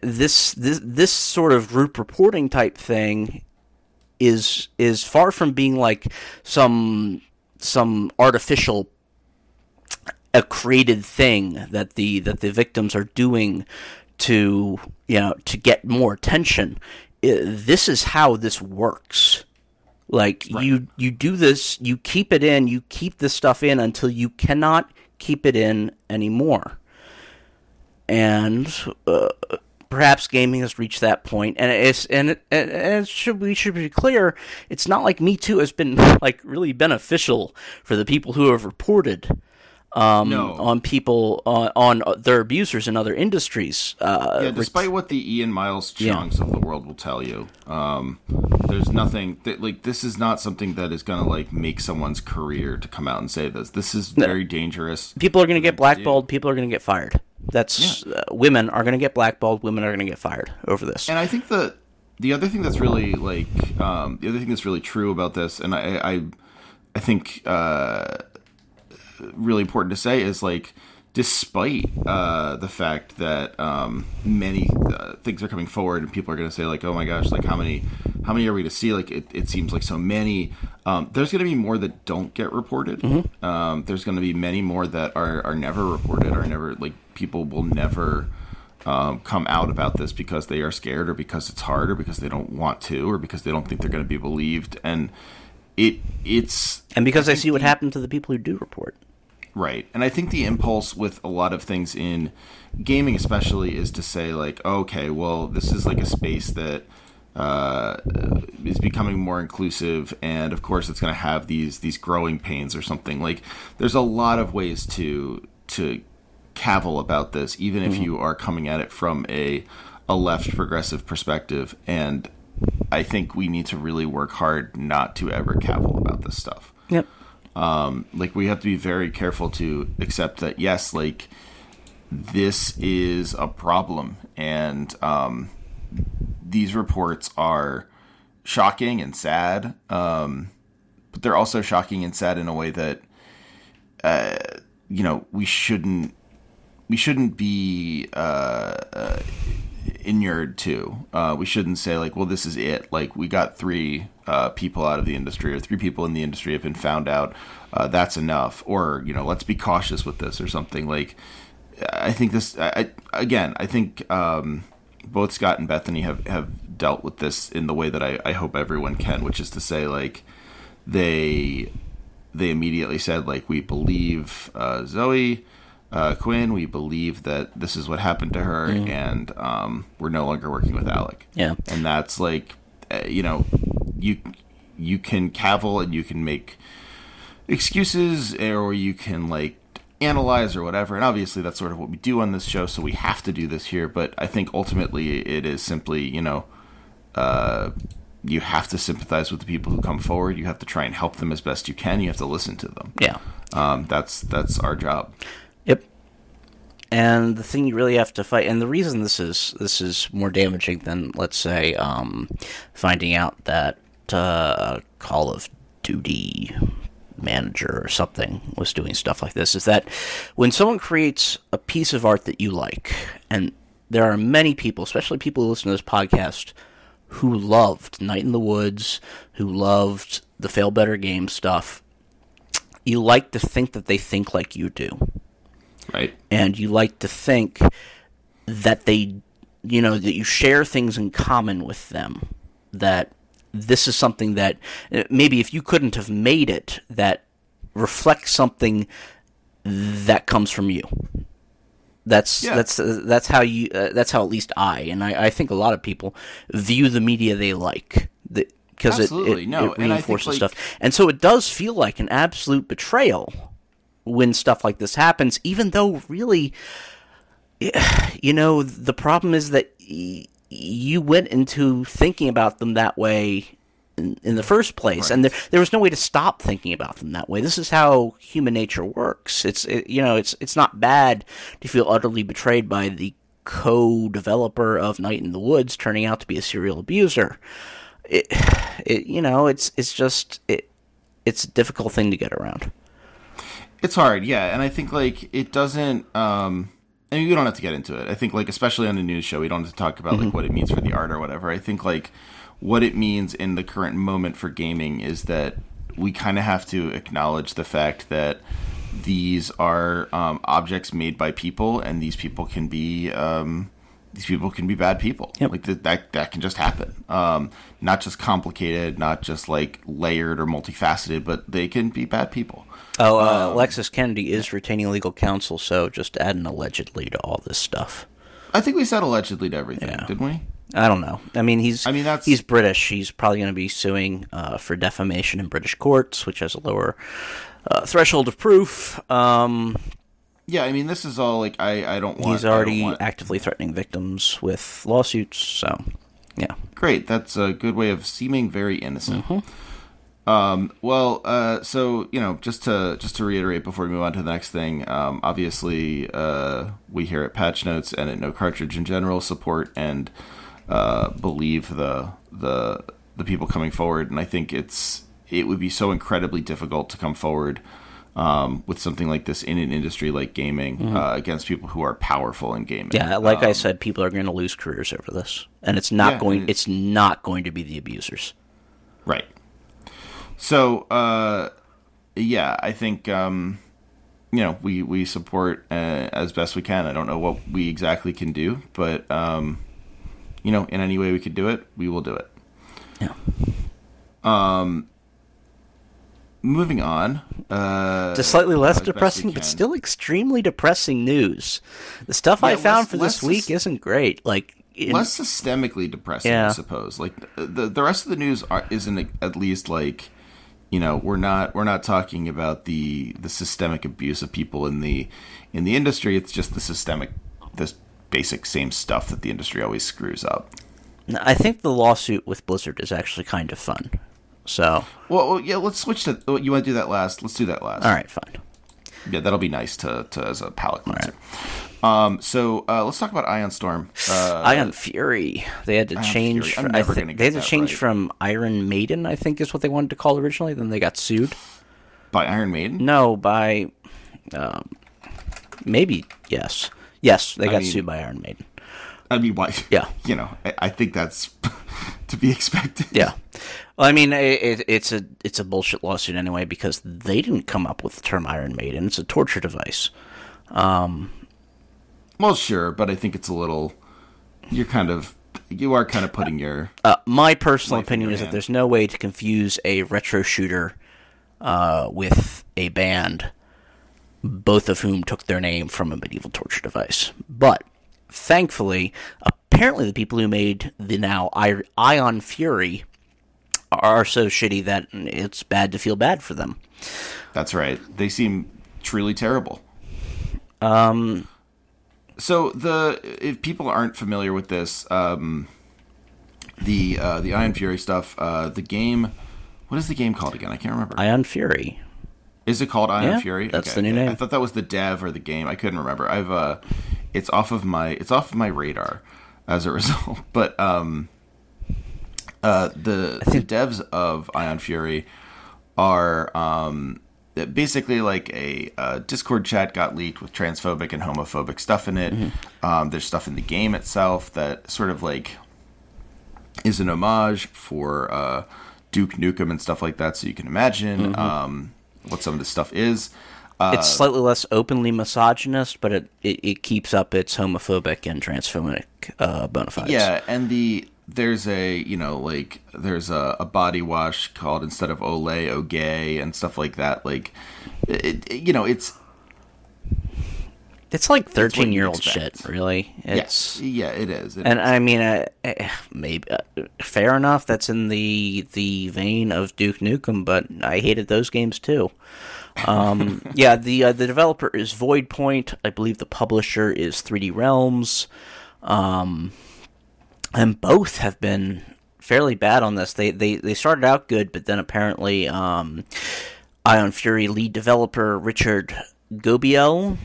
B: this this this sort of group reporting type thing is is far from being like some some artificial a created thing that the that the victims are doing to you know to get more attention. This is how this works. Like you you do this you keep it in you keep this stuff in until you cannot keep it in anymore. And uh, perhaps gaming has reached that point and it's and it, and it should we should be clear it's not like me too has been like really beneficial for the people who have reported um,
A: No.
B: on people on, on their abusers in other industries uh,
A: Yeah, despite what the Ian Miles
B: Yeah.
A: Of the world will tell you, um, there's nothing that like this is not something that is going to like make someone's career to come out and say this. This is very dangerous.
B: people are going to get blackballed people are going to get fired that's uh, women are going to get blackballed women are going to get fired over this
A: And I think the the other thing that's really like um, the other thing that's really true about this, and I I, I think uh, really important to say is like despite uh, the fact that um, many uh, things are coming forward and people are going to say like oh my gosh like how many how many are we to see? Like it, it seems like so many. Um, there's going to be more that don't get reported. Um, there's going to be many more that are, are never reported are never like people will never um, come out about this because they are scared or because it's hard or because they don't want to or because they don't think they're going to be believed. And it it's
B: and because i see what happened to the people who do report
A: Right. And I think the impulse with a lot of things in gaming, especially, is to say, like, okay, well, this is like a space that uh, is becoming more inclusive, and of course, it's going to have these these growing pains or something. Like, there's a lot of ways to to cavil about this, even if you are coming at it from a a left progressive perspective. And I think we need to really work hard not to ever cavil about this stuff
B: yep
A: like we have to be very careful to accept that yes like this is a problem and um these reports are shocking and sad, um, but they're also shocking and sad in a way that, uh, you know, we shouldn't we shouldn't be uh, uh, inured to. Uh, we shouldn't say like, well, this is it. Like we got three uh, people out of the industry, or three people in the industry have been found out. Uh, that's enough. Or you know, let's be cautious with this, or something like. I think this. I, again. I think um, both Scott and Bethany have have dealt with this in the way that I, I hope everyone can, which is to say, like they they immediately said like we believe uh, Zoe uh, Quinn. We believe that this is what happened to her, and um, we're no longer working with Alec.
B: Yeah.
A: and that's like, uh, you know, you you can cavil and you can make excuses, or you can like analyze or whatever. And obviously, that's sort of what we do on this show, so we have to do this here. But I think ultimately, it is simply, you know. Uh, you have to sympathize with the people who come forward. You have to try and help them as best you can. You have to listen to them.
B: Yeah.
A: Um, that's that's our job.
B: And the thing you really have to fight, and the reason this is this is more damaging than, let's say, um, finding out that uh, Call of Duty manager or something was doing stuff like this, is that when someone creates a piece of art that you like, and there are many people, especially people who listen to this podcast, who loved Night in the Woods, who loved the Failbetter Game stuff, you like to think that they think like you do
A: Right.
B: and you like to think that they you know that you share things in common with them that this is something that maybe if you couldn't have made it that reflects something that comes from you that's
A: Yeah.
B: that's uh, that's how you uh, that's how at least I and I, I think a lot of people view the media they like because it,
A: Absolutely.
B: it,
A: No,
B: it
A: and I think,
B: reinforces
A: like-
B: stuff and so it does feel like an absolute betrayal when stuff like this happens, even though really, you know, the problem is that you went into thinking about them that way in, in the first place, and there there was no way to stop thinking about them that way. This is how human nature works. It's it, you know, it's it's not bad to feel utterly betrayed by the co-developer of Night in the Woods turning out to be a serial abuser. It, it you know, it's it's just it it's a difficult thing to get around.
A: It's hard, yeah, and I think like it doesn't. um I mean, we don't have to get into it. I think like especially on a news show, we don't have to talk about like what it means for the art or whatever. I think like what it means in the current moment for gaming is that we kind of have to acknowledge the fact that these are um, objects made by people, and these people can be um, these people can be bad people.
B: Yep.
A: Like that, that that can just happen. Um, not just complicated, not just like layered or multifaceted, but they can be bad people.
B: Oh, uh, Alexis Kennedy is retaining legal counsel, so just add an allegedly to all this stuff.
A: I think we said allegedly to everything,
B: Yeah.
A: didn't we?
B: I don't know. I mean, he's
A: I mean, that's-
B: he's British. He's probably going to be suing uh, for defamation in British courts, which has a lower uh, threshold of proof. Um,
A: Yeah, I mean, this is all like I, I don't want.
B: he's already
A: want-
B: actively threatening victims with lawsuits. So, yeah.
A: great. That's a good way of seeming very innocent.
B: Mm-hmm.
A: Um, well, uh, so you know, just to just to reiterate before we move on to the next thing, um, obviously, uh, we here at Patch Notes and at No Cartridge in general support and uh, believe the the the people coming forward, and I think it's it would be so incredibly difficult to come forward. Um, with something like this in an industry like gaming uh, against people who are powerful in gaming.
B: Mm-hmm. Yeah, like I
A: Um,
B: said, people are going to lose careers over this, and it's not
A: Yeah,
B: going.
A: and-
B: It's not going to be the abusers.
A: Right. So, uh, yeah, I think um, you know we we support uh, as best we can. I don't know what we exactly can do, but um, you know, in any way we could do it, we will do it.
B: Yeah. Um.
A: Moving on. Uh,
B: to slightly less
A: as best we
B: depressing, but still extremely depressing news. The stuff I found
A: less-
B: for this week
A: sus-
B: isn't great. Like, in,
A: less systemically depressing,
B: Yeah.
A: I suppose. Like the the rest of the news are, isn't at least like you know we're not we're not talking about the the systemic abuse of people in the in the industry. It's just the systemic this basic same stuff that the industry always screws up.
B: I think the lawsuit with Blizzard is actually kind of fun. So,
A: Well, well yeah, let's switch to. oh, You want to do that last? Let's do that last.
B: all right, fine.
A: Yeah, that'll be nice to, to as a palate cleanser. Um, so uh, let's talk about Ion Storm. Uh,
B: Ion Fury. They had to
A: Ion
B: change.
A: Fury. I'm never
B: think
A: gonna
B: they had to change
A: right.
B: from Ion Maiden. I think is what they wanted to call originally. Then they got sued.
A: by Iron Maiden.
B: No, by um, maybe yes, yes, they
A: I
B: got
A: mean-
B: sued by Iron Maiden.
A: I mean, why?
B: Yeah.
A: You know, I, I think that's to be expected.
B: Yeah. Well, I mean, it, it, it's a it's a bullshit lawsuit anyway because they didn't come up with the term Iron Maiden. It's a torture device.
A: Well, sure, but I think it's a little. You're kind of. You are kind of putting your.
B: Uh, my personal opinion is that there's no way to confuse a retro shooter uh, with a band, both of whom took their name from a medieval torture device. But thankfully, apparently, the people who made the now I- Ion Fury are so shitty that it's bad to feel bad for them.
A: That's right. They seem truly terrible. Um. So the if people aren't familiar with this, um, the uh, the Ion Fury stuff, uh, the game. What is the game called again? I can't remember.
B: Ion Fury.
A: Is it called Iron
B: Yeah,
A: Fury?
B: that's the new name.
A: I thought that was the dev or the game. I couldn't remember. I've uh, it's off of my it's off of my radar as a result. But um, uh, the the devs of Ion Fury are um, basically like a uh, Discord chat got leaked with transphobic and homophobic stuff in it.
B: Mm-hmm.
A: Um, there's stuff in the game itself that sort of like is an homage for uh, Duke Nukem and stuff like that. So you can imagine
B: Mm-hmm.
A: um, what some of this stuff is. Uh,
B: It's slightly less openly misogynist, but it, it, it keeps up its homophobic and transphobic uh, bona fides.
A: Yeah, and the there's a you know like there's a, a body wash called instead of Olay Ogay and stuff like that. Like, it, it- you know, it's
B: It's like thirteen year old shit, really. It's
A: yeah, yeah, it is. It
B: and
A: is.
B: I mean, uh, maybe uh, fair enough. That's in the the vein of Duke Nukem, but I hated those games too. Um, yeah, the uh, the developer is Voidpoint. I believe the publisher is 3D Realms, um, and both have been fairly bad on this. They they they started out good, but then apparently, um, Ion Fury lead developer Richard Gobeille.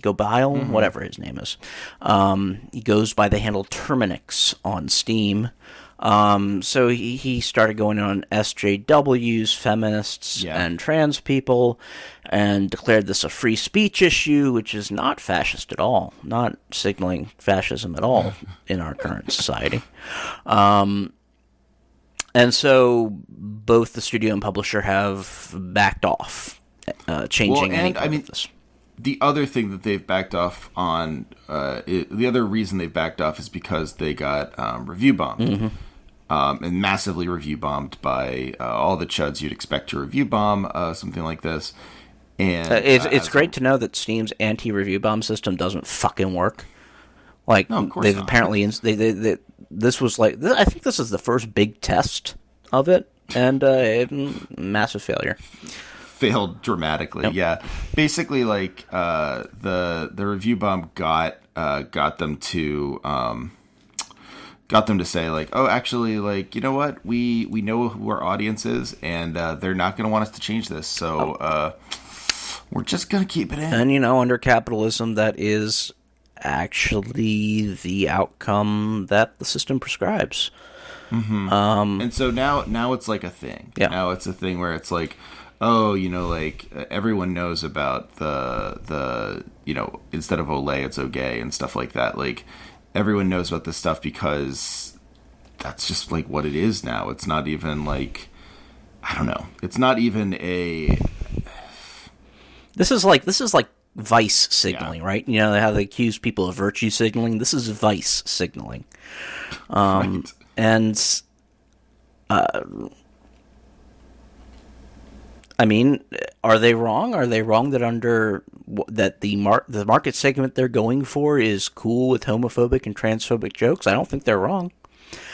B: Gobile, whatever his name is. Um, he goes by the handle Terminx on Steam. Um, so he, he started going on SJWs, feminists,
A: Yeah.
B: and trans people, and declared this a free speech issue, which is not fascist at all, not signaling fascism at all in our current society. Um, and so both the studio and publisher have backed off, uh, changing
A: Well, and, I mean, the other thing that they've backed off on, uh, i the other reason they've backed off is because they got um, review bombed.
B: Mm-hmm.
A: Um, and massively review bombed by uh, all the chuds you'd expect to review bomb uh, something like this. And
B: Uh, it's it's great to know that Steam's anti-review bomb system doesn't fucking work. Like
A: No,
B: they've
A: not.
B: apparently they, they, they this was like th- I think this is the first big test of it, and uh, it, massive failure.
A: failed dramatically. Yeah, basically, like uh, the the review bomb got uh, got them to um, got them to say like, oh, actually, like you know what, we we know who our audience is, and uh, they're not going to want us to change this, so uh, we're just going to keep it in.
B: And you know, under capitalism, that is actually the outcome that the system prescribes. Mm-hmm.
A: Um, and so now now it's like a thing
B: Yeah.
A: now it's a thing where it's like oh you know like everyone knows about the the you know instead of olay it's okay and stuff like that like everyone knows about this stuff because that's just like what it is now it's not even like i don't know it's not even a
B: This is like this is like vice signaling, right? You know how they accuse people of virtue signaling. This is vice signaling. Um,
A: right.
B: and uh, I mean, are they wrong? Are they wrong that under that the mar- the market segment they're going for is cool with homophobic and transphobic jokes? I don't think they're wrong.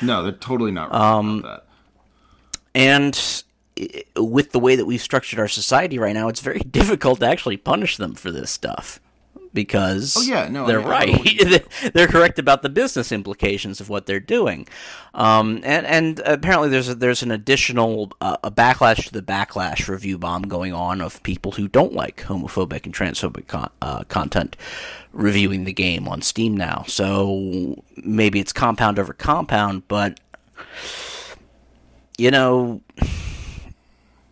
A: no they're totally not wrong about that
B: And with the way that we've structured our society right now, it's very difficult to actually punish them for this stuff because
A: Oh, yeah, no,
B: they're
A: I-
B: right. they're correct about the business implications of what they're doing. Um, and and apparently there's a, there's an additional uh, a backlash to the backlash review bomb going on of people who don't like homophobic and transphobic con- uh, content reviewing the game on Steam now. So maybe it's compound over compound, but you know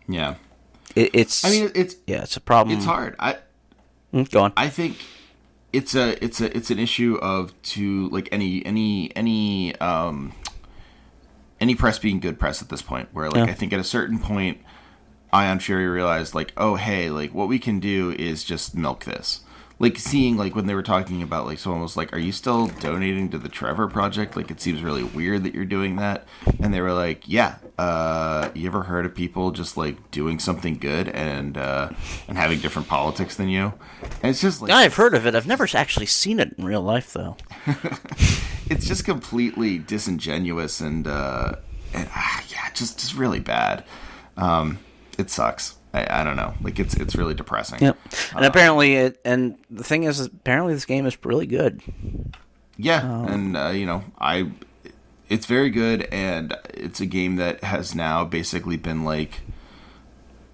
A: Yeah.
B: it, it's
A: I mean, it's
B: yeah it's a problem.
A: it's hard. I
B: Mm, Go on.
A: I think it's a it's a it's an issue of to like any any any um any press being good press at this point where like
B: Yeah.
A: I think at a certain point Ion Fury realized like oh hey like what we can do is just milk this like seeing like when they were talking about like someone was like are you still donating to the Trevor project? Like it seems really weird that you're doing that. And they were like yeah uh you ever heard of people just like doing something good and uh and having different politics than you? And it's just like
B: I've heard of it. I've never actually seen it in real life, though.
A: it's just completely disingenuous and uh and ah, yeah just just really bad. Um it sucks I, I don't know. Like it's it's really depressing.
B: Yep. And apparently, it. And the thing is, apparently, this game is really good.
A: yeah and uh, you know i it's very good and it's a game that has now basically been like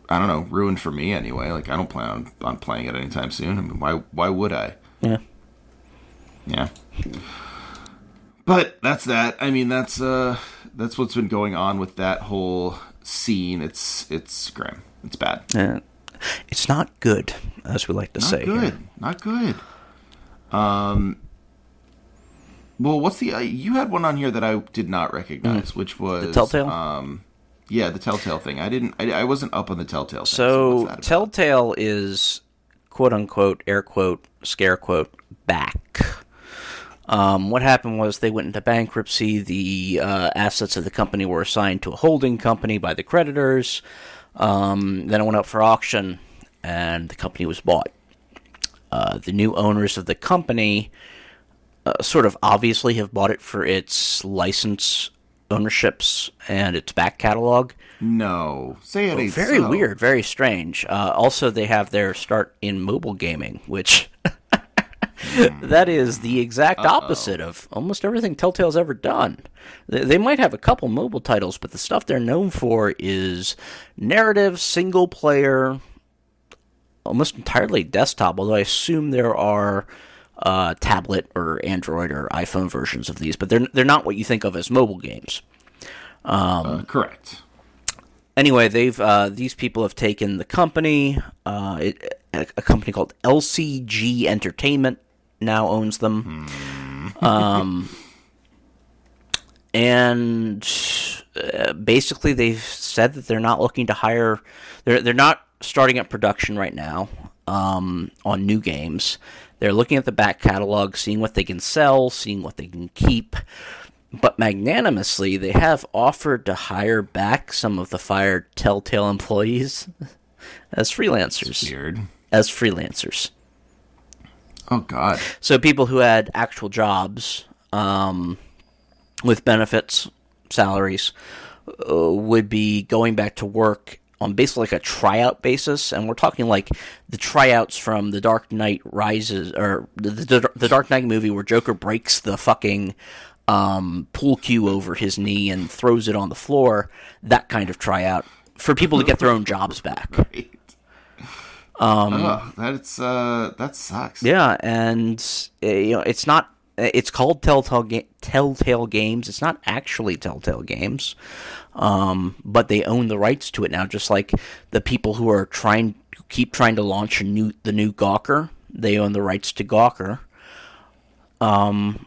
A: i don't know ruined for me anyway. Like i don't plan on, on playing it anytime soon. I mean why why would i?
B: Yeah.
A: yeah. But that's that. I mean that's uh that's what's been going on with that whole scene. It's it's grim it's bad
B: Uh, it's not good, as we like to say.
A: not
B: say.
A: good
B: here.
A: not good um well what's the uh, you had one on here that i did not recognize which was the
B: Telltale?
A: um yeah the telltale thing i didn't i, I wasn't up on the telltale thing,
B: So,
A: about?
B: Telltale is quote unquote, air quote, scare quote, back. Um, what happened was they went into bankruptcy. The uh, assets of the company were assigned to a holding company by the creditors. Um, then it went up for auction, and the company was bought. Uh, the new owners of the company uh, sort of obviously have bought it for its license ownerships and its back catalog.
A: no say it ain't
B: Very
A: so.
B: weird, very strange. Uh, also, they have their start in mobile gaming, which that is the exact opposite of almost everything Telltale's ever done. They, they might have a couple mobile titles, but the stuff they're known for is narrative, single player, almost entirely desktop. Although I assume there are uh, tablet or Android or iPhone versions of these, but they're they're not what you think of as mobile games.
A: Uh, correct.
B: anyway, they've uh, these people have taken the company, uh, it, a, a company called LCG Entertainment now owns them, um, and uh, basically they've said that they're not looking to hire, they're they're not starting up production right now um, on new games. They're looking at the back catalog, seeing what they can sell, seeing what they can keep. But magnanimously, they have offered to hire back some of the fired Telltale employees as freelancers.
A: weird
B: As freelancers.
A: oh god
B: So people who had actual jobs um, with benefits, salaries, uh, would be going back to work on basically like a tryout basis, and we're talking like the tryouts from the Dark Knight Rises or the the, the Dark Knight movie where Joker breaks the fucking um, pool cue over his knee and throws it on the floor. That kind of tryout for people to get their own jobs back.
A: right um that's uh that sucks
B: Yeah, and uh, you know it's not. It's called Telltale Ga- Telltale Games. It's not actually Telltale Games, um, but they own the rights to it now. Just like the people who are trying, keep trying to launch a new the new Gawker, they own the rights to Gawker. Um,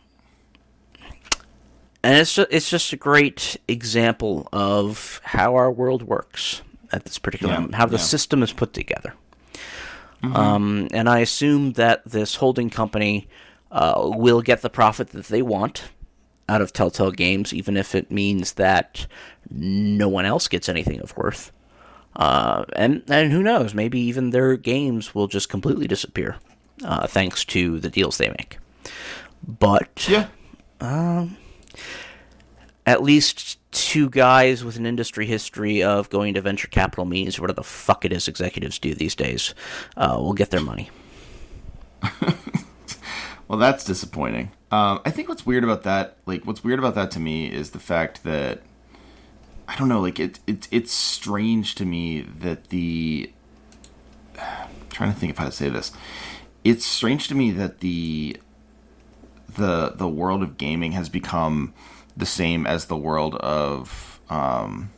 B: and it's just, it's just a great example of how our world works at this particular
A: Yeah,
B: moment, how the
A: yeah.
B: system is put together. Um, and I assume that this holding company uh, will get the profit that they want out of Telltale Games, even if it means that no one else gets anything of worth. Uh, and and who knows? Maybe even their games will just completely disappear, uh, thanks to the deals they make. But
A: yeah
B: at least two guys with an industry history of going to venture capital meetings, whatever the fuck it is executives do these days, uh, will get their money.
A: Well, that's disappointing. Um, I think what's weird about that, like, what's weird about that to me is the fact that I don't know, like, it, it it's strange to me that the. I'm trying to think of how to say this. It's strange to me that the the the world of gaming has become the same as the world of um,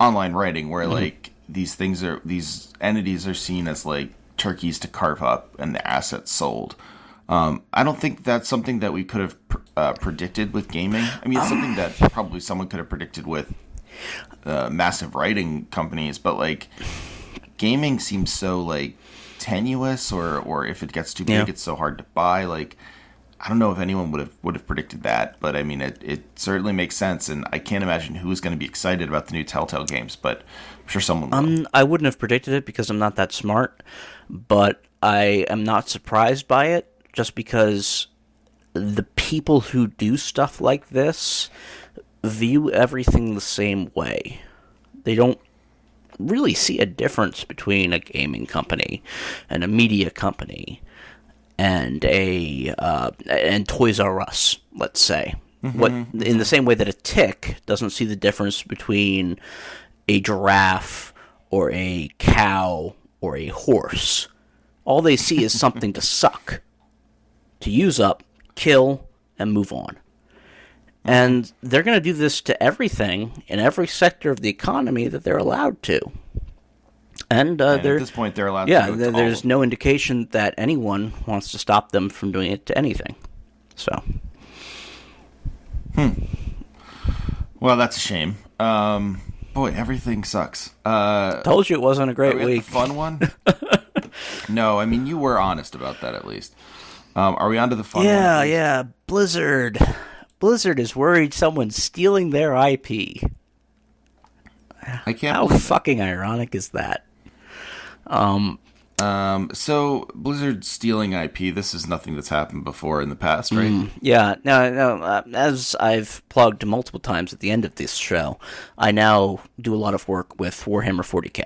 A: online writing, where like these things are these entities are seen as like turkeys to carve up and the assets sold. Um, I don't think that's something that we could have pr- uh, predicted with gaming. I mean, it's something that probably someone could have predicted with uh, massive writing companies, but like gaming seems so like tenuous, or or if it gets too big,
B: Yeah.
A: it's so hard to buy. Like, I don't know if anyone would have would have predicted that, but I mean, it it certainly makes sense, and I can't imagine who is going to be excited about the new Telltale games, but I'm sure someone.
B: Um, I wouldn't have predicted it because I'm not that smart, but I am not surprised by it just because the people who do stuff like this view everything the same way. They don't really see a difference between a gaming company and a media company and a uh, and Toys R Us, let's say. What in the same way that a tick doesn't see the difference between a giraffe or a cow or a horse. All they see is something to suck, to use up, kill, and move on. And they're going to do this to everything in every sector of the economy that they're allowed to. And, uh,
A: And at this point, they're allowed.
B: yeah,
A: to do it
B: there-
A: all
B: there's no indication that anyone wants to stop them from doing it to anything. So, hmm.
A: Well, that's a shame. Um, boy, everything sucks. Uh,
B: told you it wasn't a great
A: we
B: week.
A: fun one? no, I mean you were honest about that at least. Um, are we on to the fun
B: Yeah,
A: one?
B: yeah. Blizzard. Blizzard is worried someone's stealing their IP.
A: I can't
B: How fucking ironic is that? Um,
A: Um, so Blizzard stealing IP. This is nothing that's happened before in the past, right?
B: Mm. yeah, no, no. Uh, as I've plugged multiple times at the end of this show, I now do a lot of work with Warhammer 40k.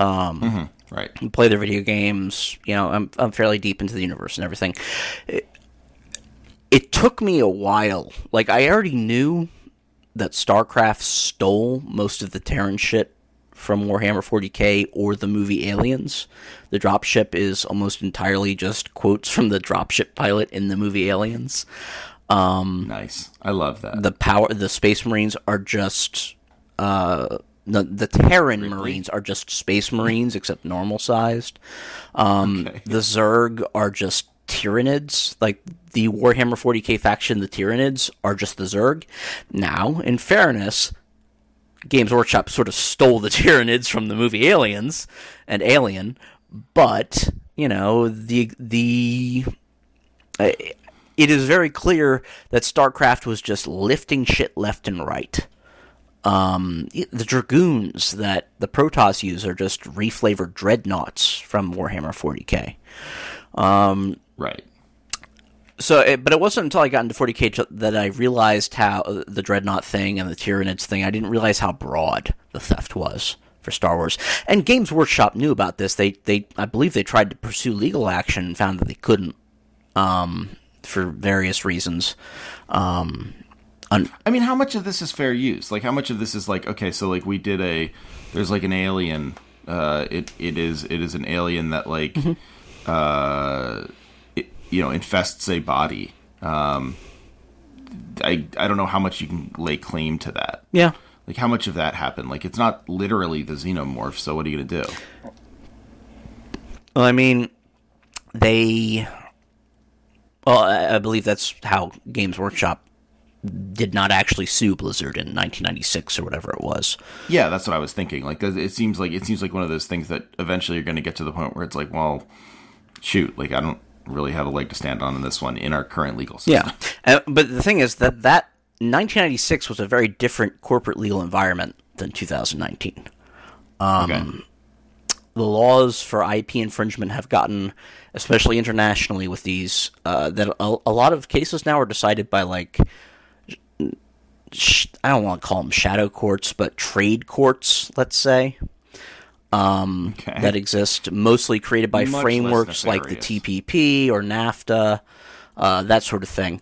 B: Um,
A: Right.
B: play their video games. You know, I'm I'm fairly deep into the universe and everything. It, it took me a while. Like I already knew that StarCraft stole most of the Terran shit from Warhammer 40k or the movie Aliens. The dropship is almost entirely just quotes from the dropship pilot in the movie Aliens.
A: Nice. I love that.
B: The power, the Space Marines are just uh, the the Terran Marines are just Space Marines except normal sized. Um,
A: Okay.
B: The Zerg are just Tyranids. Like the Warhammer 40k faction, the Tyranids are just the Zerg. Now, in fairness, Games Workshop sort of stole the Tyranids from the movie Aliens and Alien, but you know the the uh, it is very clear that StarCraft was just lifting shit left and right. Um, the dragoons that the Protoss use are just reflavored dreadnoughts from Warhammer 40k.
A: Um, right.
B: So, it, but it wasn't until I got into 40k that I realized how uh, the dreadnought thing and the Tyranids thing. I didn't realize how broad the theft was for Star Wars. And Games Workshop knew about this. They, they, I believe, they tried to pursue legal action and found that they couldn't, um, for various reasons. Um, un-
A: I mean, how much of this is fair use? Like, how much of this is like, okay, so like we did a, there's like an alien. Uh, it it is it is an alien that like, uh, it, you know, infests a body. Um, I I don't know how much you can lay claim to that.
B: yeah.
A: Like, how much of that happened? Like, it's not literally the xenomorph. So what are you gonna do?
B: Well, I mean, they. Well, I, I believe that's how Games Workshop did not actually sue Blizzard in 1996 or whatever it was.
A: Yeah, that's what I was thinking. Like, it seems like it seems like one of those things that eventually you're going to get to the point where it's like, well, shoot, like I don't really have a leg to stand on in this one in our current legal system.
B: Yeah, uh, but the thing is that that 1996 was a very different corporate legal environment than 2019.
A: okay.
B: the laws for IP infringement have gotten, especially internationally, with these uh, that a, a lot of cases now are decided by like. Sh- I don't want to call them shadow courts, but trade courts, let's say. Um,
A: Okay.
B: that exist, mostly created by
A: Much
B: frameworks like the. TPP or NAFTA, uh, that sort of thing.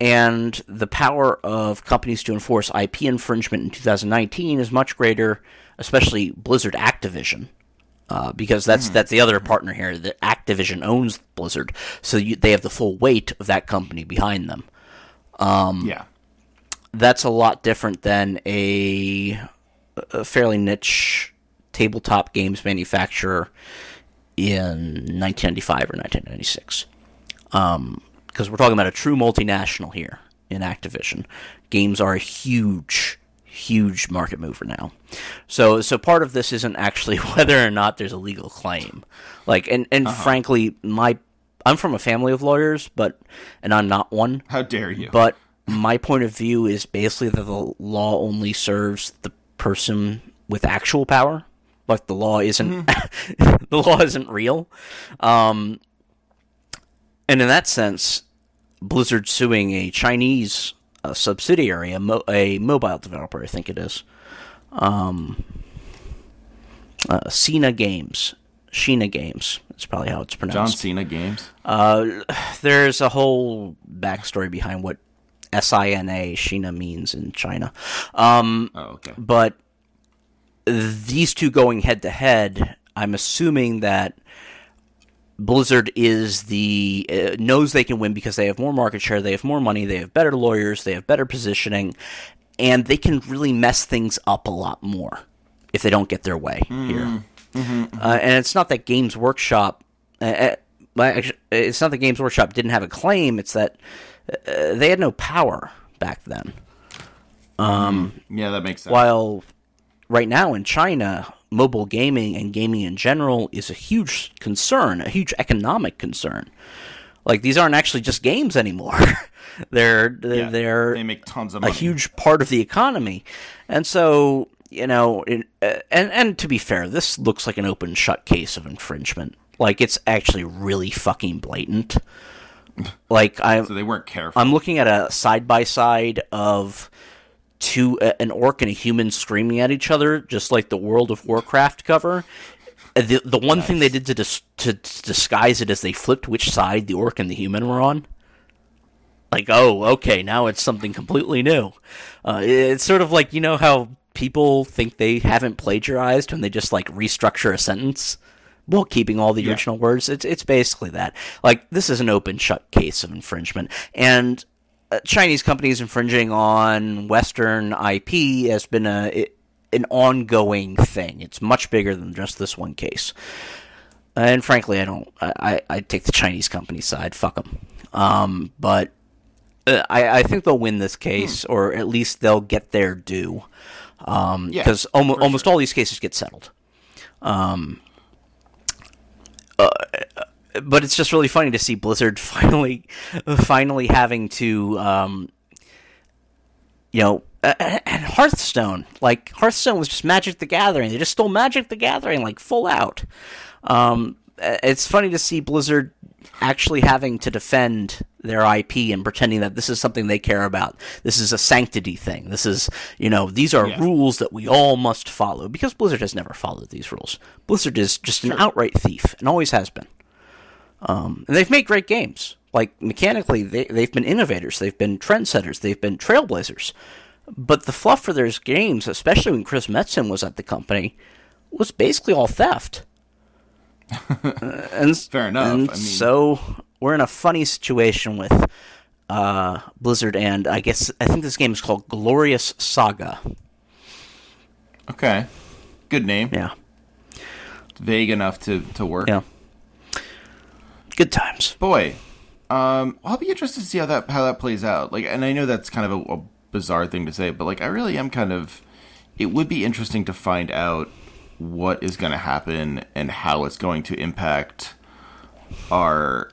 B: And the power of companies to enforce IP infringement in 2019 is much greater, especially Blizzard Activision, uh, because that's
A: Hmm.
B: that's the other partner here. That Activision owns Blizzard, so you, they have the full weight of that company behind them. Um,
A: yeah.
B: That's a lot different than a, a fairly niche tabletop games manufacturer in 1995 or 1996 because um, we're talking about a true multinational here in Activision. Games are a huge, huge market mover now. So, so part of this isn't actually whether or not there's a legal claim. Like, and and uh-huh. frankly, my I'm from a family of lawyers, but and I'm not one.
A: How dare you?
B: But my point of view is basically that the law only serves the person with actual power. Like the law isn't the law isn't real. Um, and in that sense, Blizzard suing a Chinese uh, subsidiary, a, mo- a mobile developer, I think it is, um, uh, Cena Games, Sheena Games. That's probably how it's pronounced. John.
A: Cena games.
B: Uh, there's a whole backstory behind what S-I-N-A, Sheena, means in China. Um,
A: Oh, okay.
B: but these two going head to head, I'm assuming that Blizzard is the uh, knows they can win because they have more market share, they have more money, they have better lawyers, they have better positioning, and they can really mess things up a lot more if they don't get their way here. Uh, and it's not that Games Workshop. Uh, uh, it's not that Games Workshop didn't have a claim. It's that uh, they had no power back then.
A: Yeah, that makes sense.
B: While right now in China, mobile gaming and gaming in general is a huge concern, a huge economic concern. Like these aren't actually just games anymore. they're they're,
A: Yeah,
B: they're
A: they make tons of money.
B: a huge part of the economy, and so you know, it, uh, and and to be fair, this looks like an open shut case of infringement. Like it's actually really fucking blatant. Like I,
A: So they weren't careful.
B: I'm looking at a side by side of two uh, an orc and a human screaming at each other, just like the World of Warcraft cover. Uh, The the one thing they did to dis- to to disguise it is they flipped which side the orc and the human were on. Like, oh, okay, now it's something completely new. Uh, it's sort of like you know how people think they haven't plagiarized when they just like restructure a sentence while keeping all the
A: Yeah.
B: original words. It's it's basically that. Like this is an open shut case of infringement, and Chinese companies infringing on Western IP has been a it, an ongoing thing. It's much bigger than just this one case. And frankly, I don't. I I, I take the Chinese company side. Fuck them. Um, but uh, I I think they'll win this case, or at least they'll get their due. Um,
A: Yeah,
B: because almost almost
A: sure.
B: all these cases get settled. Um, uh, but it's just really funny to see Blizzard finally, finally having to, um, you know, and Hearthstone. Like Hearthstone was just Magic the Gathering. They just stole Magic the Gathering like full out. Um, it's funny to see Blizzard actually having to defend their IP and pretending that this is something they care about. This is a sanctity thing. This is, you know, these are
A: Yeah.
B: rules that we all must follow because Blizzard has never followed these rules. Blizzard is just an outright thief and always has been. Um, and they've made great games. Like mechanically, they they've been innovators. They've been trendsetters. They've been trailblazers. But the fluff for their games, especially when Chris Metzen was at the company, was basically all theft. Uh, and
A: Fair enough.
B: And
A: I mean-
B: so we're in a funny situation with uh, Blizzard, and I guess I think this game is called Glorious Saga.
A: okay. Good name.
B: Yeah,
A: It's vague enough to, to work.
B: yeah. Good times.
A: Boy, um, I'll be interested to see how that how that plays out. Like, and I know that's kind of a, a bizarre thing to say, but like, I really am kind of. It would be interesting to find out what is going to happen and how it's going to impact our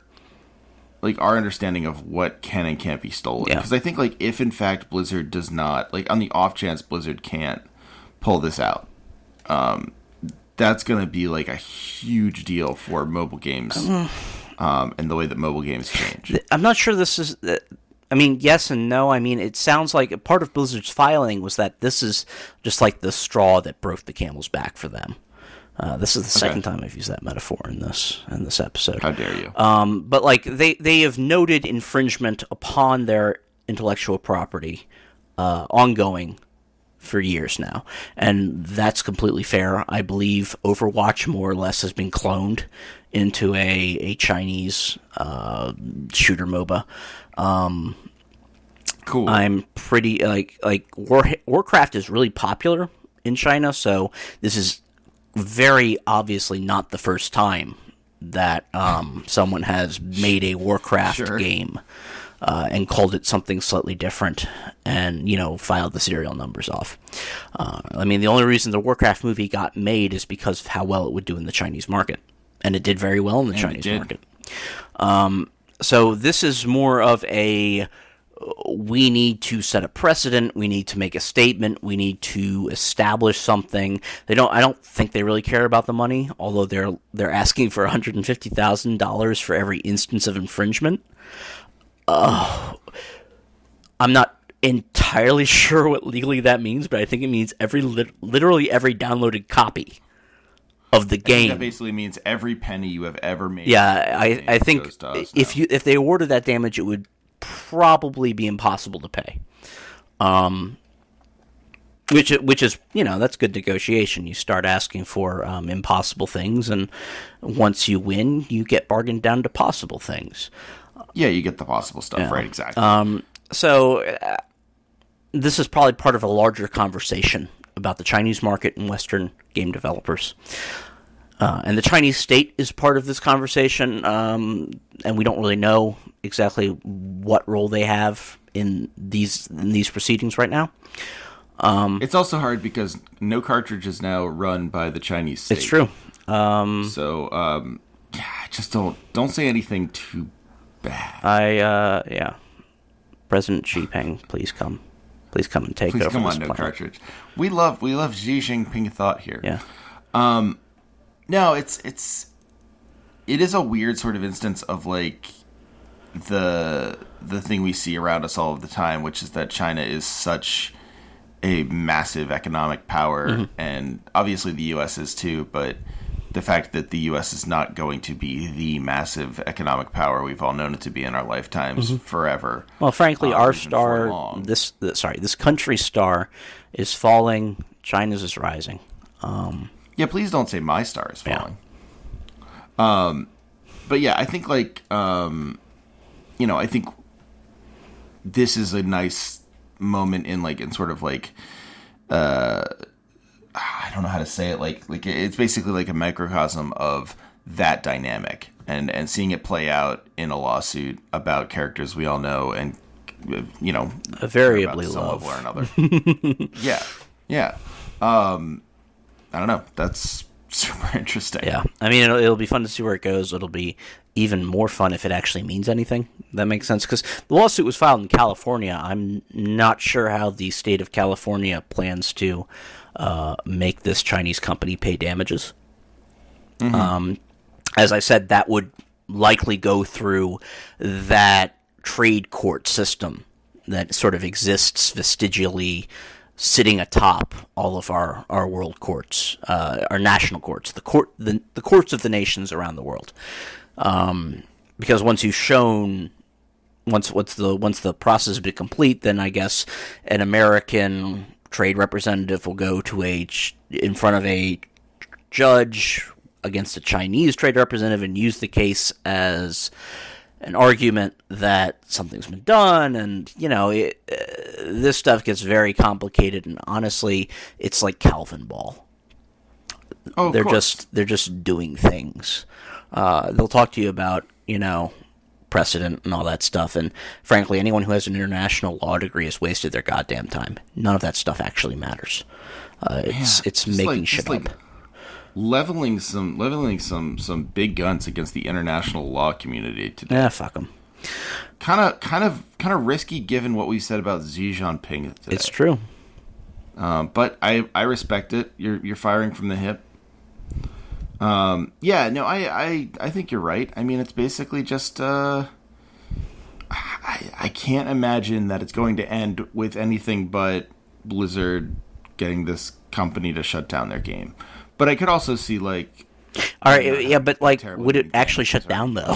A: like our understanding of what can and can't be stolen.
B: Yeah.
A: Because I think like if in fact Blizzard does not like on the off chance Blizzard can't pull this out, um, that's going to be like a huge deal for mobile games. Um, and the way that mobile games change.
B: I'm not sure this is. uh, I mean, yes and no. I mean, it sounds like part of Blizzard's filing was that this is just like the straw that broke the camel's back for them. Uh, this is the second time I've used that metaphor in this in this episode.
A: How dare you?
B: Um, but like they they have noted infringement upon their intellectual property uh, ongoing for years now, and that's completely fair. I believe Overwatch more or less has been cloned into a a Chinese uh, shooter MOBA. Um,
A: cool.
B: I'm pretty like like War, Warcraft is really popular in China, so this is very obviously not the first time that um, someone has made a Warcraft
A: Sure.
B: game uh, and called it something slightly different, and you know filed the serial numbers off. Uh, I mean, the only reason the Warcraft movie got made is because of how well it would do in the Chinese market, and it did very well in the
A: it
B: Chinese market. Um, so this is more of a we need to set a precedent. We need to make a statement. We need to establish something. They don't. I don't think they really care about the money. Although they're they're asking for one hundred and fifty thousand dollars for every instance of infringement. Oh, I'm not entirely sure what legally that means, but I think it means every literally every downloaded copy of the game.
A: that basically means every penny you have ever made.
B: Yeah, I, I think
A: goes to us
B: if
A: now.
B: you if they awarded that damage, it would probably be impossible to pay. Um, which which is you know that's good negotiation. You start asking for um, impossible things, and once you win, you get bargained down to possible things.
A: yeah, you get the possible stuff right. Exactly.
B: Um, so uh, this is probably part of a larger conversation about the Chinese market and Western game developers. Uh, and the Chinese state is part of this conversation, um, and we don't really know exactly what role they have in these in these proceedings right now.
A: it's also hard because no cartridge is now run by the Chinese state.
B: It's true. Um,
A: So, um, yeah, just don't don't say anything too bad.
B: I uh, yeah, President Xi Jinping, please come, please come and take
A: Please
B: over
A: come on, no
B: planet.
A: cartridge. We love we love Xi Jinping thought here.
B: Yeah.
A: No, it's it's it is a weird sort of instance of like the the thing we see around us all of the time, which is that China is such a massive economic power,
B: Mm-hmm.
A: and obviously the U.S. is too. But the fact that the U.S. is not going to be the massive economic power we've all known it to be in our lifetimes forever.
B: Mm-hmm. Well, frankly,
A: uh,
B: our star, this, the, sorry, this country's star is falling. China's is rising.
A: Yeah, please don't say my star is
B: Yeah.
A: falling. Um, but yeah, I think like um, you know, I think this is a nice moment in like in sort of like uh, I don't know how to say it. Like like it's basically like a microcosm of that dynamic and and seeing it play out in a lawsuit about characters we all know and you know
B: Variably love.
A: or another. yeah, yeah. Um, I don't know. That's super interesting.
B: Yeah, I mean, it'll, it'll be fun to see where it goes. It'll be even more fun if it actually means anything. That makes sense because the lawsuit was filed in California. I'm not sure how the state of California plans to uh, make this Chinese company pay damages. Um, as I said, that would likely go through that trade court system that sort of exists vestigially sitting atop all of our, our world courts, uh, our national courts, the court, the, the courts of the nations around the world. Um, because once you've shown, once once the once the process has been complete, then I guess an American trade representative will go to a ch- in front of a judge against a Chinese trade representative and use the case as an argument that something's been done, and you know, it, uh, this stuff gets very complicated. And honestly, it's like Calvinball.
A: Oh,
B: they're just they're just doing things. Uh, they'll talk to you about you know precedent and all that stuff. And frankly, anyone who has an international law degree has wasted their goddamn time. None of that stuff actually matters. Uh, it's it's making
A: like-
B: shit
A: like
B: up.
A: leveling some leveling some some big guns against the international law community today.
B: Yeah, fuck them.
A: Kind of kind of kind of risky given what we said about Xi Jinping today.
B: It's true.
A: Um, but I I respect it. You're you're firing from the hip. Um, yeah, no, I, I I think you're right. I mean, it's basically just uh, I I can't imagine that it's going to end with anything but Blizzard getting this company to shut down their game. but I could also see like
B: All right,
A: Yeah,
B: yeah, but like, would it actually shut
A: right?
B: down though?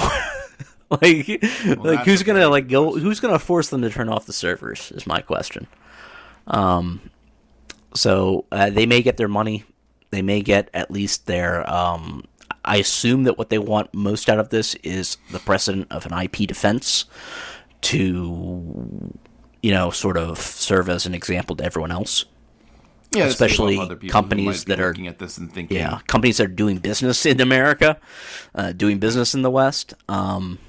B: like, like who's gonna like go? Who's gonna force them to turn off the servers? Is my question. Um, so uh, they may get their money. They may get at least their. Um, I assume that what they want most out of this is the precedent of an IP defense to, you know, sort of serve as an example to everyone else.
A: yeah,
B: Especially
A: up other people who
B: companies that are-
A: looking at this and thinking,
B: Yeah, companies that are doing business in America, uh, doing business in the West. Um,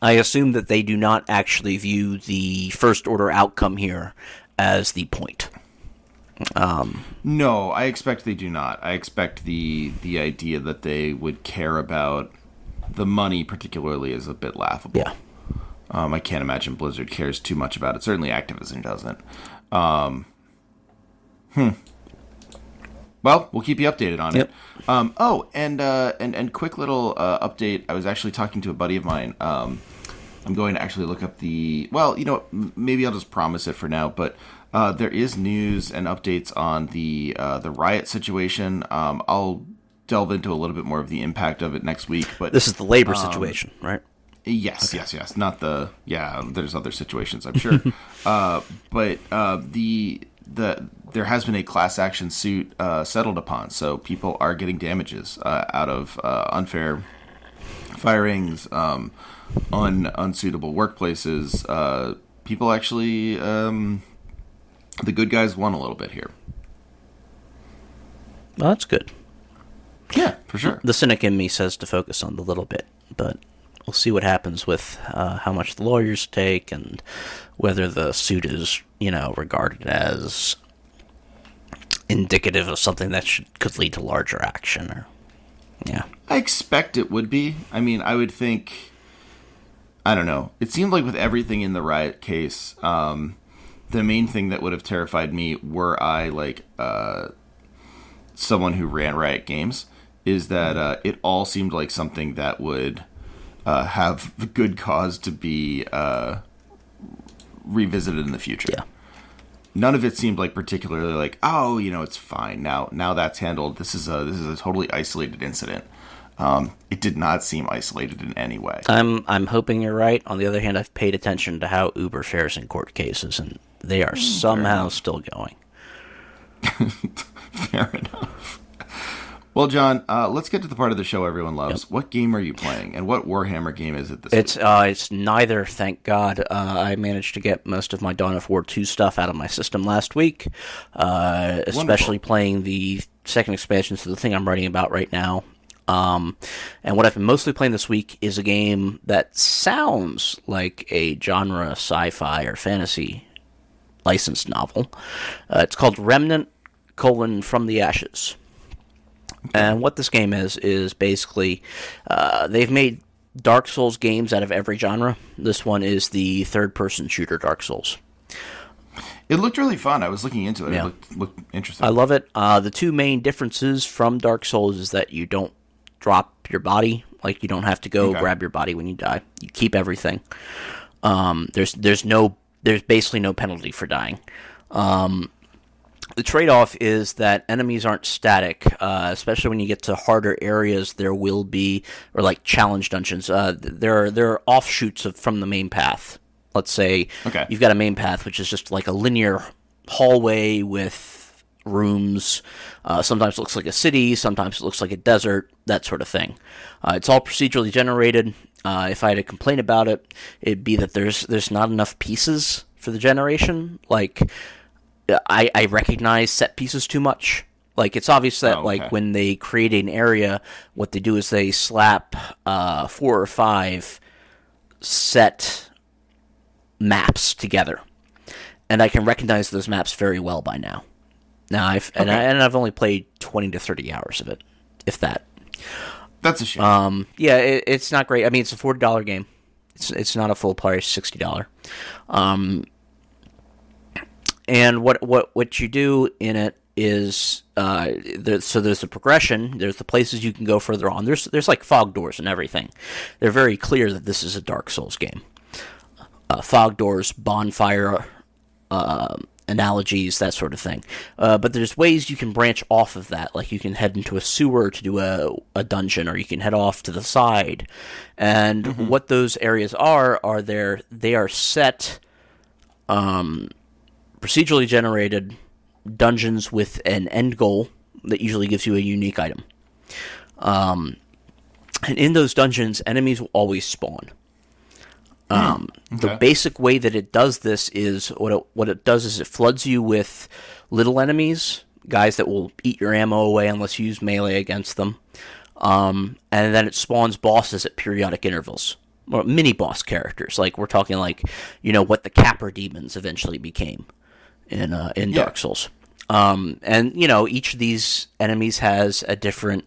B: I assume that they do not actually view the first order outcome here as the point.
A: No, I expect they do not. I expect the the idea that they would care about the money particularly is a bit laughable.
B: Yeah.
A: Um, I can't imagine Blizzard cares too much about it. Certainly Activision doesn't. Um, hmm. Well, we'll keep you updated on
B: Yep.
A: it. Um, oh, and uh, and and quick little uh, update. I was actually talking to a buddy of mine. Um, I'm going to actually look up the. Well, you know, maybe I'll just promise it for now. But uh, there is news and updates on the uh, the riot situation. Um, I'll delve into a little bit more of the impact of it next week. But
B: This is the labor situation, right?
A: Yes, yes, yes. Not the yeah. There's other situations, I'm sure. uh, but uh, the the there has been a class action suit uh, settled upon, so people are getting damages uh, out of uh, unfair firings, um, un unsuitable workplaces. Uh, people actually, um, the good guys won a little bit here.
B: Well, that's good.
A: Yeah, for sure.
B: The cynic in me says to focus on the little bit, but we'll see what happens with uh, how much the lawyers take and whether the suit is, you know, regarded as indicative of something that should, could lead to larger action. Or yeah,
A: I expect it would be. I mean, I would think. I don't know. It seemed like with everything in the riot case, um, the main thing that would have terrified me were I like uh, someone who ran Riot Games is that uh, it all seemed like something that would uh, have good cause to be uh, revisited in the future.
B: Yeah.
A: none of it seemed like particularly like oh you know it's fine. Now now that's handled. This is a this is a totally isolated incident um, it did not seem isolated in any way
B: I'm I'm hoping you're right. On the other hand, I've paid attention to how Uber fares in court cases, and they are somehow still going.
A: fair enough well john uh, let's get to the part of the show everyone loves what game are you playing and what warhammer game is it this
B: It's uh, it's neither. Thank God. Uh, I managed to get most of my Dawn of War two stuff out of my system last week, uh, especially playing the second expansion to the thing I'm writing about right now. Um, and what I've been mostly playing this week is a game that sounds like a genre sci-fi or fantasy licensed novel. Uh, it's called Remnant: colon From the Ashes. And what this game is is basically uh, they've made Dark Souls games out of every genre. This one is the third-person shooter Dark Souls.
A: it looked really fun i was looking into it
B: Yeah.
A: it looked, looked interesting
B: I love it. Uh, the two main differences from Dark Souls is that you don't drop your body. Like you don't have to go
A: Okay.
B: grab your body when you die. You keep everything. Um, there's there's no there's basically no penalty for dying. Um, the trade-off is that enemies aren't static, uh, especially when you get to harder areas. There will be, or like challenge dungeons. Uh, there are there are offshoots of from the main path. Let's say
A: Okay.
B: you've got a main path, which is just like a linear hallway with rooms. Uh, sometimes it looks like a city, sometimes it looks like a desert, that sort of thing. Uh, it's all procedurally generated. Uh, if I had a complaint about it, it'd be that there's there's not enough pieces for the generation. Like I, I recognize set pieces too much. Like it's obvious that
A: Oh, okay.
B: like when they create an area, what they do is they slap uh, four or five set maps together, and I can recognize those maps very well by now. Now I've and, I, and I've only played twenty to thirty hours of it, if that.
A: that's a shame
B: Um, yeah, it, it's not great. I mean, it's a forty dollar game. It's it's not a full price sixty dollar. Um, and what what what you do in it is uh, there, so there's a progression. There's the places you can go further on. There's there's like fog doors and everything. They're very clear that this is a Dark Souls game. Uh, fog doors, bonfire, uh, analogies, that sort of thing. Uh, but there's ways you can branch off of that, like you can head into a sewer to do a, a dungeon, or you can head off to the side. And what those areas are are there they are set um, procedurally generated dungeons with an end goal that usually gives you a unique item. Um, and in those dungeons, enemies will always spawn. Um, The basic way that it does this is what it, what it does is it floods you with little enemies, guys that will eat your ammo away unless you use melee against them. Um, and then it spawns bosses at periodic intervals. Or mini boss characters, like we're talking like, you know, what the Capra demons eventually became in uh, in
A: Yeah.
B: Dark Souls. Um, and you know, each of these enemies has a different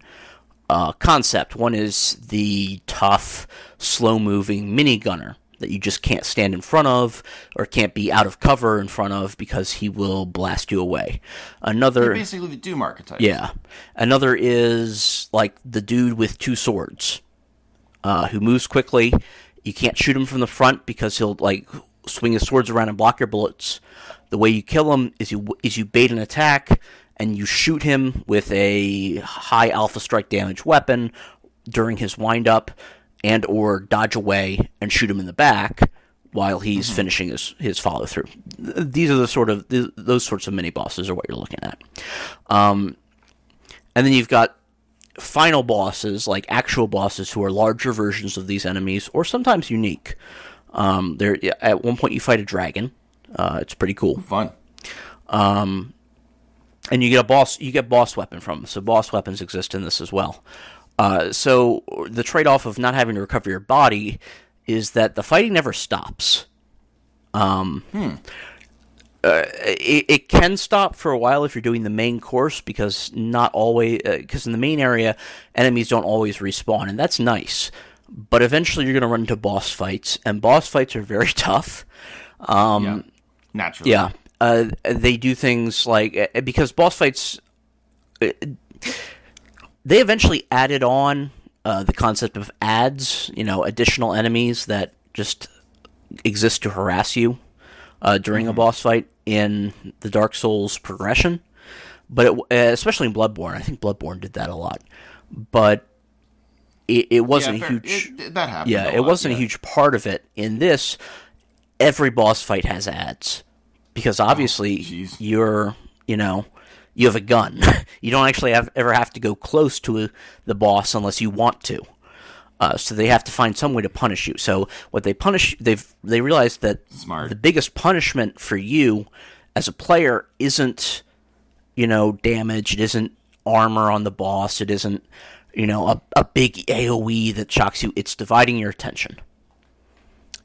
B: uh, concept. One is the tough, slow-moving mini gunner that you just can't stand in front of or can't be out of cover in front of because he will blast you away. Another,
A: Basically, the Doom archetype.
B: yeah, another is like the dude with two swords, uh, who moves quickly. You can't shoot him from the front because he'll like swing his swords around and block your bullets. The way you kill him is you is you bait an attack and you shoot him with a high alpha strike damage weapon during his wind up and or dodge away and shoot him in the back while he's finishing his, his follow through. These are the sort of th- those sorts of mini bosses are what you're looking at. Um, and then you've got final bosses, like actual bosses, who are larger versions of these enemies, or sometimes unique. Um, there, at one point, you fight a dragon. Uh, it's pretty cool,
A: Fun.
B: and you get a boss. You get boss weapon from them. So boss weapons exist in this as well. Uh, so the trade-off of not having to recover your body is that the fighting never stops. Um, uh, it, it can stop for a while if you're doing the main course because not always because in the main area enemies don't always respawn and that's nice but eventually you're going to run into boss fights and boss fights are very tough
A: yeah. Naturally.
B: yeah uh, they do things like uh, because boss fights uh, they eventually added on uh, the concept of ads you know additional enemies that just exist to harass you uh, during a boss fight in the Dark Souls progression, but it, uh, especially in Bloodborne, I think Bloodborne did that a lot. But it, it wasn't
A: Yeah,
B: a huge.
A: it- that happened.
B: yeah, it
A: lot,
B: wasn't
A: yeah.
B: a huge part of it. In this, every boss fight has ads because obviously
A: jeez.
B: you're, you know, you have a gun. you don't actually have, ever have to go close to a, the boss unless you want to. Uh, so they have to find some way to punish you. So what they punish, they've they realized that
A: Smart.
B: the biggest punishment for you as a player isn't, you know, damage. It isn't armor on the boss. It isn't, you know, a, a big AOE that shocks you. It's dividing your attention,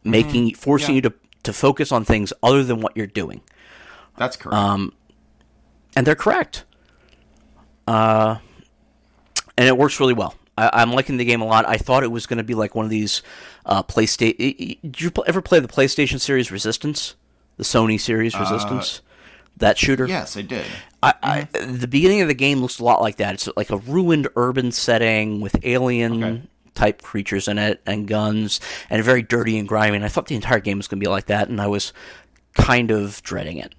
B: making forcing
A: Mm-hmm. Yeah.
B: you to to focus on things other than what you're doing.
A: That's correct.
B: Um, and they're correct. Uh, and it works really well. I, I'm liking the game a lot. I thought it was going to be like one of these uh, PlayStation. Did you ever play the PlayStation series Resistance, the Sony series Resistance, that shooter?
A: yes, I did.
B: I, I, the beginning of the game looks a lot like that. It's like a ruined urban setting with alien
A: Okay.
B: type creatures in it and guns and very dirty and grimy. And I thought the entire game was going to be like that, and I was kind of dreading it.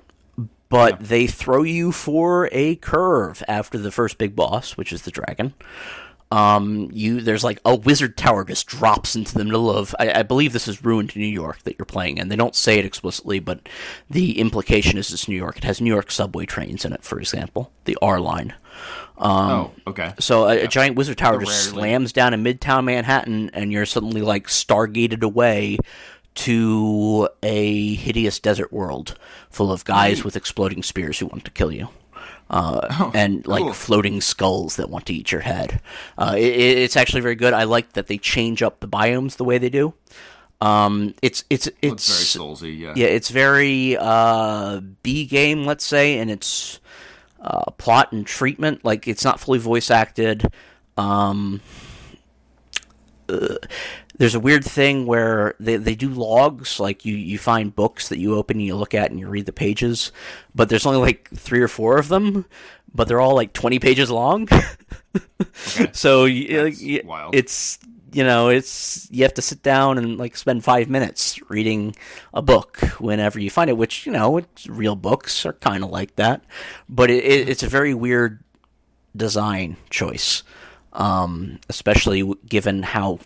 B: But they throw you for a curve after the first big boss, which is the dragon. Um, you there's like a wizard tower just drops into the middle of. I, I believe this is ruined New York that you're playing in. They don't say it explicitly, but the implication is it's New York. It has New York subway trains in it, for example, the R line.
A: oh, okay.
B: So a, a giant wizard tower just
A: Rarely.
B: slams down in Midtown Manhattan, and you're suddenly like stargated away to a hideous desert world full of guys with exploding spears who want to kill you. Uh, and like
A: Oh, cool.
B: floating skulls that want to eat your head. Uh, it, it- it's actually very good. I like that they change up the biomes the way they do. Um, it's it's it's,
A: It's very soulsy, yeah.
B: yeah, it's very uh, B game, let's say, in its uh, plot and treatment. Like it's not fully voice acted. Um, uh, there's a weird thing where they, they do logs, like you, you find books that you open and you look at and you read the pages, but there's only like three or four of them, but they're all like 20 pages long. so you,
A: That's
B: you-
A: wild.
B: it's you know, it's you have to sit down and like spend five minutes reading a book whenever you find it. Which you know, it's, real books are kind of like that, but it, it, it's a very weird design choice, um, especially given how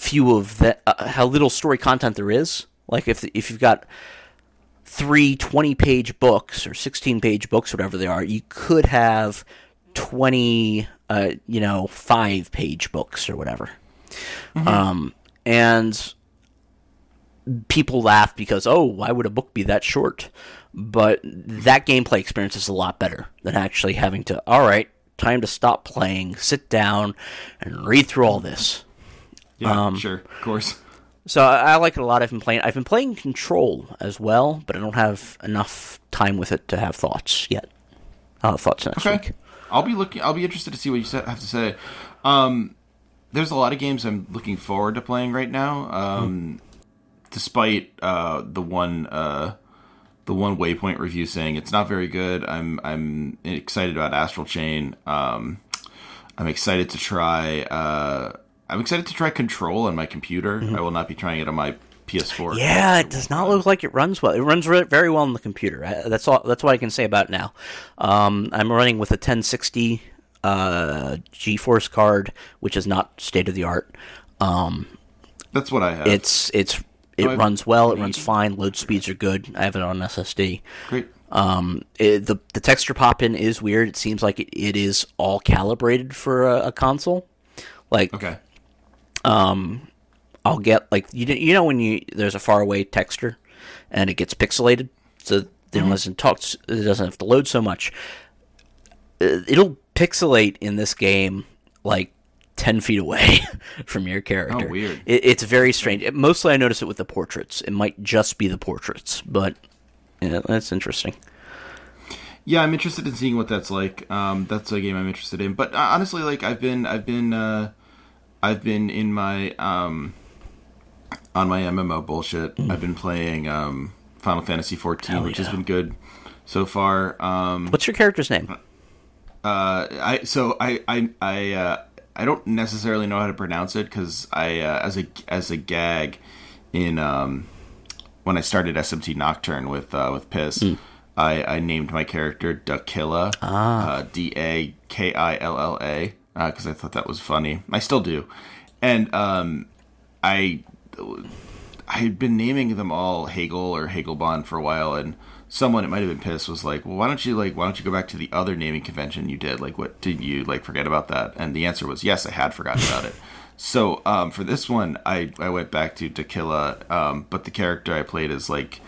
B: few of that, uh, how little story content there is. Like if if you've got three 20 page books or 16 page books, whatever they are, you could have 20, uh, you know, five page books or whatever. Um, and people laugh because, oh, why would a book be that short? But that gameplay experience is a lot better than actually having to, all right, time to stop playing, sit down, and read through all this.
A: Yeah,
B: Um,
A: sure, of course.
B: So I, I like it a lot. I've been playing. I've been playing Control as well, but I don't have enough time with it to have thoughts yet. I'll have thoughts next
A: Okay.
B: week.
A: I'll be looking. I'll be interested to see what you have to say. Um, there's a lot of games I'm looking forward to playing right now. Um, despite uh, the one uh, the one Waypoint review saying it's not very good, I'm I'm excited about Astral Chain. Um, I'm excited to try. Uh, I'm excited to try Control on my computer. I will not be trying it on my PS4.
B: Yeah, it does not look like it runs well. It runs very well on the computer. I, that's all. That's what I can say about it now. Um, I'm running with a 1060 uh, GeForce card, which is not state of the art. Um,
A: That's what I have.
B: it's it's it runs well. It runs fine. Load speeds are good. I have it on SSD.
A: great.
B: Um, it, the the texture pop in is weird. It seems like it, it is all calibrated for a, a console. Like
A: Okay.
B: I'll get like you you know when you there's a far away texture and it gets pixelated, so it doesn't talk. It doesn't have to load so much. Uh, It'll pixelate in this game like ten feet away from your character.
A: Oh, weird.
B: It, it's very strange. It- mostly, I notice it with the portraits. It might just be the portraits, but yeah, that's interesting.
A: Yeah, I'm interested in seeing what that's like. Um, that's a game I'm interested in. But uh, honestly, like I've been, I've been, uh, I've been in my um, on my MMO bullshit. I've been playing um, Final Fantasy 14,
B: Hell
A: which has been good so far. Um,
B: What's your character's name?
A: uh, I so I I I uh, I don't necessarily know how to pronounce it because I uh, as a as a gag in um, when I started SMT Nocturne with uh, with Piss, I, I named my character Dakilla, uh, D A K I L L A, because I thought that was funny. I still do, and um, I I had been naming them all Hegel or Hegelbon for a while, and someone it might have been pissed was like, "Well, why don't you like why don't you go back to the other naming convention you did? Like, what did you like forget about that?" And the answer was yes, I had forgotten about it. So um, for this one, I I went back to Dakilla, um, but the character I played is like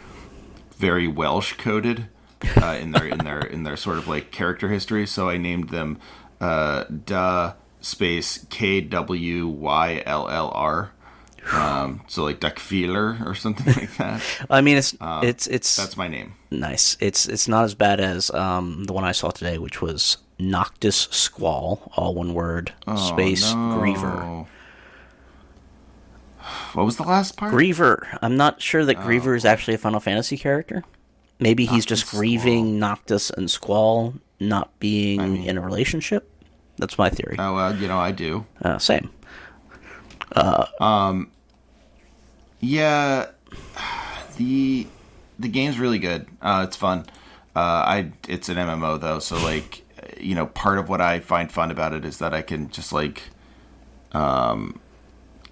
A: very Welsh coded uh, in their in their in their sort of like character history. So I named them uh, Da space K W Y L L R. Um, so like Duckfeeler or something like that.
B: I mean, it's it's it's
A: That's my name.
B: Nice. It's it's not as bad as um, the one I saw today, which was Noctis Squall, all one word, space
A: Oh, no.
B: Griever.
A: What was the last part?
B: Griever. I'm not sure
A: Oh,
B: that Griever is actually a Final Fantasy character. Maybe he's just
A: Noctis
B: grieving Noctis and Squall not being in a relationship. That's my theory.
A: Oh well, you know I do.
B: Uh, same.
A: Yeah, the the game's really good. Uh, it's fun. Uh, I it's an MMO though, so like you know, part of what I find fun about it is that I can just like, um,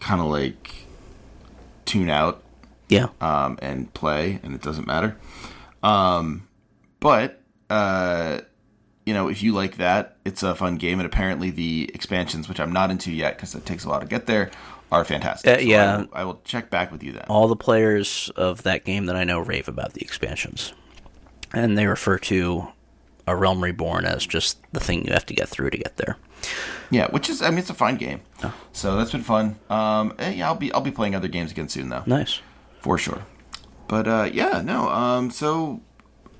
A: kind of like tune out
B: Yeah.
A: um, and play, and it doesn't matter. Um, but uh, you know, if you like that, it's a fun game, and apparently the expansions, which I'm not into yet because it takes a while to get there, are fantastic.
B: Uh,
A: So
B: yeah.
A: I will, I will check back with you then.
B: all the players of that game that I know rave about the expansions. And they refer to A Realm Reborn as just the thing you have to get through to get there.
A: Yeah, which is, I mean, it's a fun game. So that's been fun. Um, eh, yeah, I'll be, I'll be playing other games again soon though,
B: Nice.
A: for sure. But uh, yeah, no. Um, so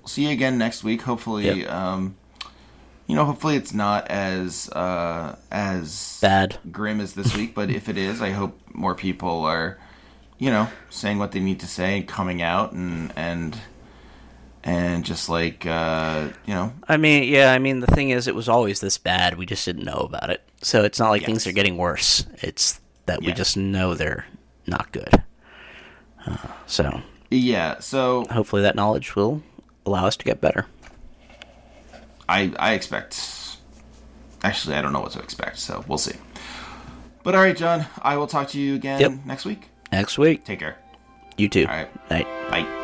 A: see you again next week. Hopefully,
B: Yep.
A: um, you know, hopefully it's not as uh, as
B: Bad.
A: grim as this week, but if it is, I hope more people are, you know, saying what they need to say and coming out and and and just like uh, you know,
B: I mean, yeah, I mean, the thing is, it was always this bad. We just didn't know about it. So it's not like things are getting worse. It's that we just know they're not good. Uh, so
A: Yeah, so
B: hopefully that knowledge will allow us to get better.
A: I I expect. Actually, I don't know what to expect, so we'll see. But all right, John, I will talk to you again
B: Yep.
A: next week.
B: Next week,
A: Take care.
B: you too.
A: All right.
B: Night.
A: Bye.